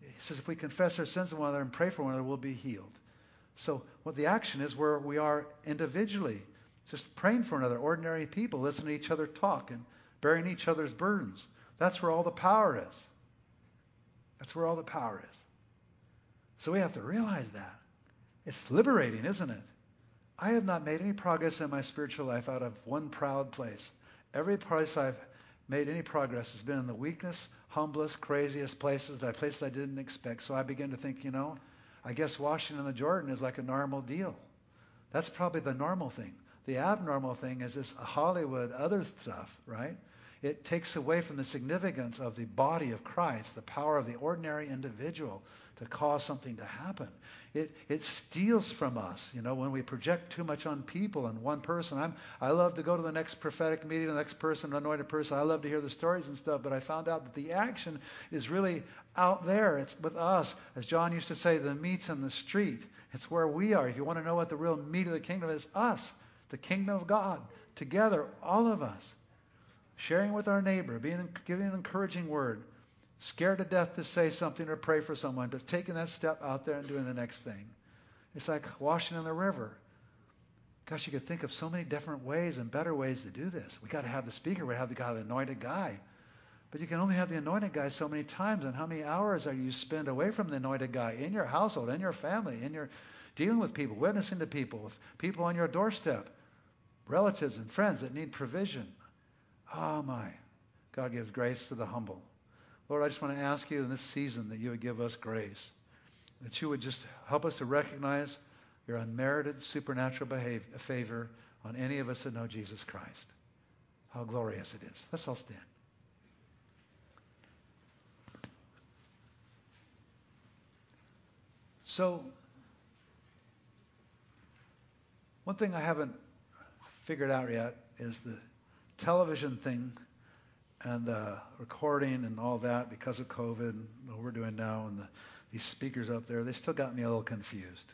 he says, if we confess our sins to one another and pray for one another, we'll be healed. So, what the action is where we are individually, just praying for another, ordinary people, listening to each other talk and bearing each other's burdens. That's where all the power is. That's where all the power is. So we have to realize that. It's liberating, isn't it? I have not made any progress in my spiritual life out of one proud place. Every place I've made any progress has been in the weakness, humblest, craziest places, that places I didn't expect. So I begin to think, you know, I guess washing in the Jordan is like a normal deal. That's probably the normal thing. The abnormal thing is this Hollywood other stuff, right? It takes away from the significance of the body of Christ, the power of the ordinary individual to cause something to happen. It, it steals from us, you know, when we project too much on people and one person. I'm, I love to go to the next prophetic meeting, the next person, anointed person. I love to hear the stories and stuff, but I found out that the action is really out there. It's with us. As John used to say, the meat's in the street. It's where we are. If you want to know what the real meat of the kingdom is, us, the kingdom of God, together, all of us sharing with our neighbor, being, giving an encouraging word, scared to death to say something or pray for someone, but taking that step out there and doing the next thing. It's like washing in the river. Gosh, you could think of so many different ways and better ways to do this. We got to have the speaker. We have to have the anointed guy. But you can only have the anointed guy so many times. And how many hours are you spend away from the anointed guy in your household, in your family, in your dealing with people, witnessing to people, with people on your doorstep, relatives and friends that need provision? Oh, my. God gives grace to the humble. Lord, I just want to ask you in this season that you would give us grace, that you would just help us to recognize your unmerited supernatural behavior, favor on any of us that know Jesus Christ. How glorious it is. Let's all stand. So, one thing I haven't figured out yet is the television thing and the recording and all that because of COVID and what we're doing now and the, these speakers up there, they still got me a little confused.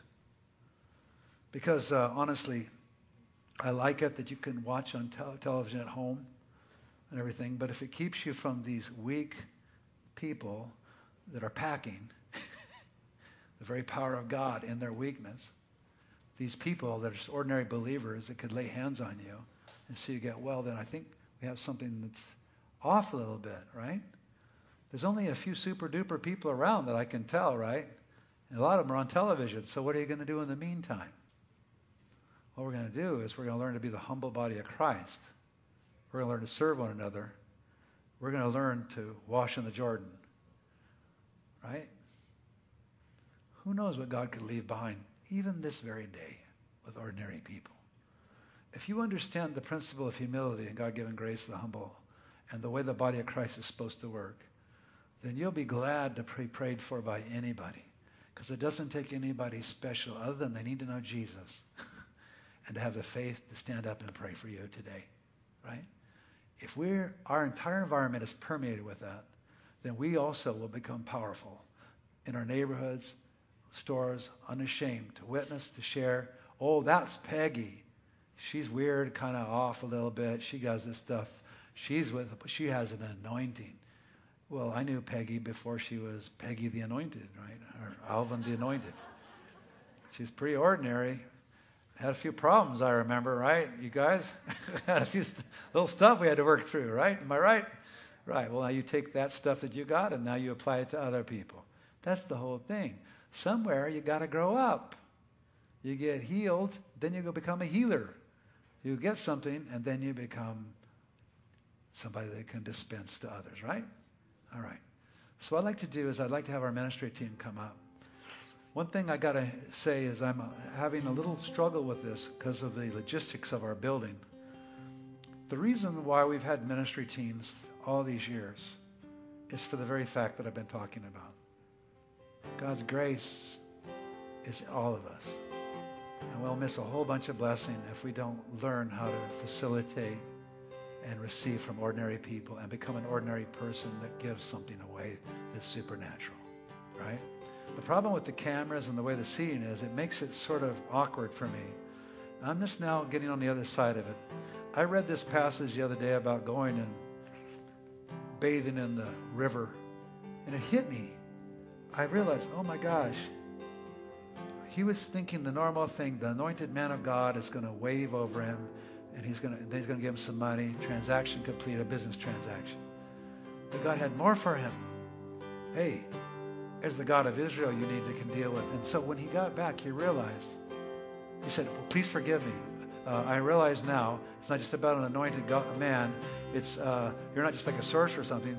Because uh, honestly, I like it that you can watch on te- television at home and everything, but if it keeps you from these weak people that are packing [LAUGHS] the very power of God in their weakness, these people that are just ordinary believers that could lay hands on you and see you get well, then I think we have something that's off a little bit, right? There's only a few super duper people around that I can tell, right? And a lot of them are on television. So what are you going to do in the meantime? What we're going to do is we're going to learn to be the humble body of Christ. We're going to learn to serve one another. We're going to learn to wash in the Jordan. Right? Who knows what God could leave behind, even this very day, with ordinary people. If you understand the principle of humility and God-given grace to the humble and the way the body of Christ is supposed to work, then you'll be glad to be prayed for by anybody. Because it doesn't take anybody special other than they need to know Jesus [LAUGHS] and to have the faith to stand up and pray for you today. Right? If we're our entire environment is permeated with that, then we also will become powerful in our neighborhoods, stores, unashamed to witness, to share. Oh, that's Peggy she's weird, kind of off a little bit. She does this stuff. She's with, she has an anointing. Well, I knew Peggy before she was Peggy the Anointed, right? Or Alvin the Anointed. [LAUGHS] She's pretty ordinary. Had a few problems, I remember, right? You guys [LAUGHS] had a few st- little stuff we had to work through, right? Am I right? Right. Well, now you take that stuff that you got and now you apply it to other people. That's the whole thing. Somewhere you got to grow up. You get healed, then you go become a healer. You get something, and then you become somebody that can dispense to others, right? All right. So what I'd like to do is I'd like to have our ministry team come up. One thing I got to say is I'm uh, having a little struggle with this because of the logistics of our building. The reason why we've had ministry teams all these years is for the very fact that I've been talking about. God's grace is all of us. And we'll miss a whole bunch of blessing if we don't learn how to facilitate and receive from ordinary people and become an ordinary person that gives something away that's supernatural, right? The problem with the cameras and the way the seating is, it makes it sort of awkward for me. I'm just now getting on the other side of it. I read this passage the other day about going and bathing in the river, and it hit me. I realized, oh my gosh, he was thinking the normal thing. The anointed man of God is going to wave over him, and he's going to he's to give him some money. Transaction complete, a business transaction. But God had more for him. Hey, there's the God of Israel you need to can deal with. And so when he got back, he realized. He said, well, "Please forgive me. Uh, I realize now it's not just about an anointed God, man. It's uh, you're not just like a sorcerer or something.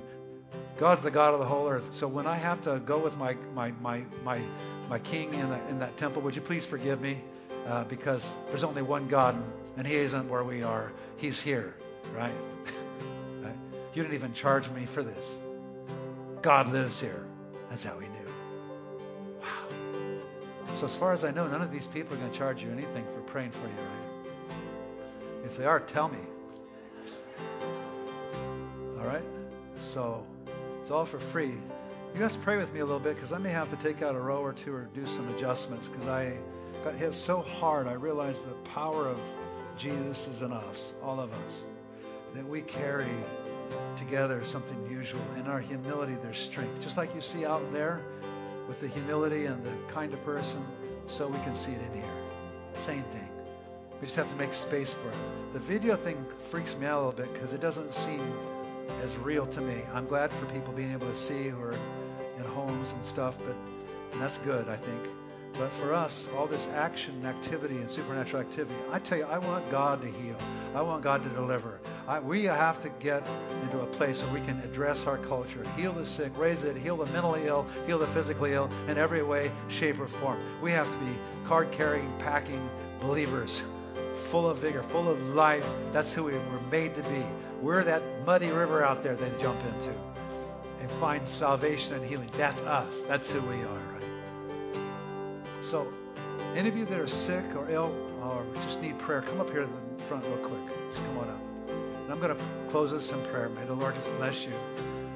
God's the God of the whole earth. So when I have to go with my my my my my king in, the, in that temple, would you please forgive me? Uh, because there's only one God, and He isn't where we are. He's here, right? [LAUGHS] right? You didn't even charge me for this. God lives here. That's how He knew. Wow. So as far as I know, none of these people are going to charge you anything for praying for you, right? If they are, tell me. All right? So it's all for free. You guys pray with me a little bit because I may have to take out a row or two or do some adjustments because I got hit so hard. I realized the power of Jesus is in us, all of us, that we carry together something usual. In our humility, there's strength. Just like you see out there with the humility and the kind of person, so we can see it in here. Same thing. We just have to make space for it. The video thing freaks me out a little bit because it doesn't seem as real to me. I'm glad for people being able to see who are homes and stuff, but and that's good, I think. But for us, all this action and activity and supernatural activity, I tell you, I want God to heal. I want God to deliver. I, we have to get into a place where we can address our culture, heal the sick, raise it, heal the mentally ill, heal the physically ill in every way, shape, or form. We have to be card carrying, packing believers, full of vigor, full of life. That's who we were made to be. We're that muddy river out there they jump into and find salvation and healing. That's us. That's who we are, right? So, any of you that are sick or ill or just need prayer, come up here to the front real quick. Just come on up. And I'm going to close this in prayer. May the Lord just bless you.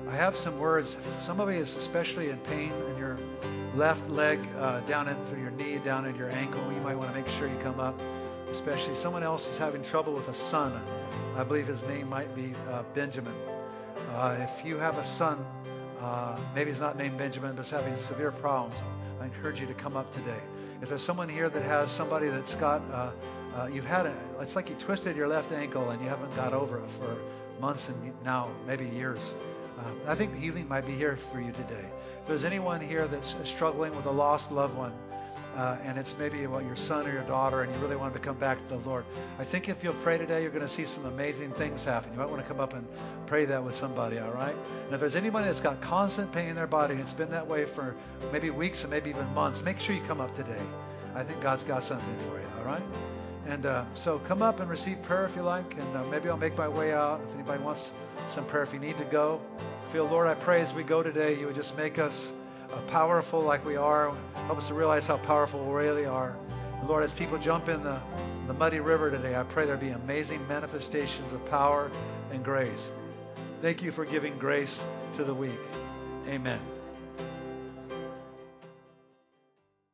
I have some words. Somebody is especially in pain in your left leg, uh, down in through your knee, down in your ankle. You might want to make sure you come up. Especially someone else is having trouble with a son. I believe his name might be uh, Benjamin. Uh, if you have a son, uh, maybe he's not named Benjamin, but is having severe problems, I encourage you to come up today. If there's someone here that has somebody that's got, uh, uh, you've had it, it's like you twisted your left ankle and you haven't got over it for months and now maybe years. Uh, I think healing might be here for you today. If there's anyone here that's struggling with a lost loved one, uh, and it's maybe about your son or your daughter, and you really want to come back to the Lord. I think if you'll pray today, you're going to see some amazing things happen. You might want to come up and pray that with somebody, all right? And if there's anybody that's got constant pain in their body, and it's been that way for maybe weeks and maybe even months, make sure you come up today. I think God's got something for you, all right? And uh, so come up and receive prayer if you like, and uh, maybe I'll make my way out. If anybody wants some prayer, if you need to go, feel, Lord, I pray as we go today, you would just make us Uh, powerful like we are. Help us to realize how powerful we really are. And Lord, as people jump in the, the muddy river today, I pray there be amazing manifestations of power and grace. Thank you for giving grace to the weak. Amen.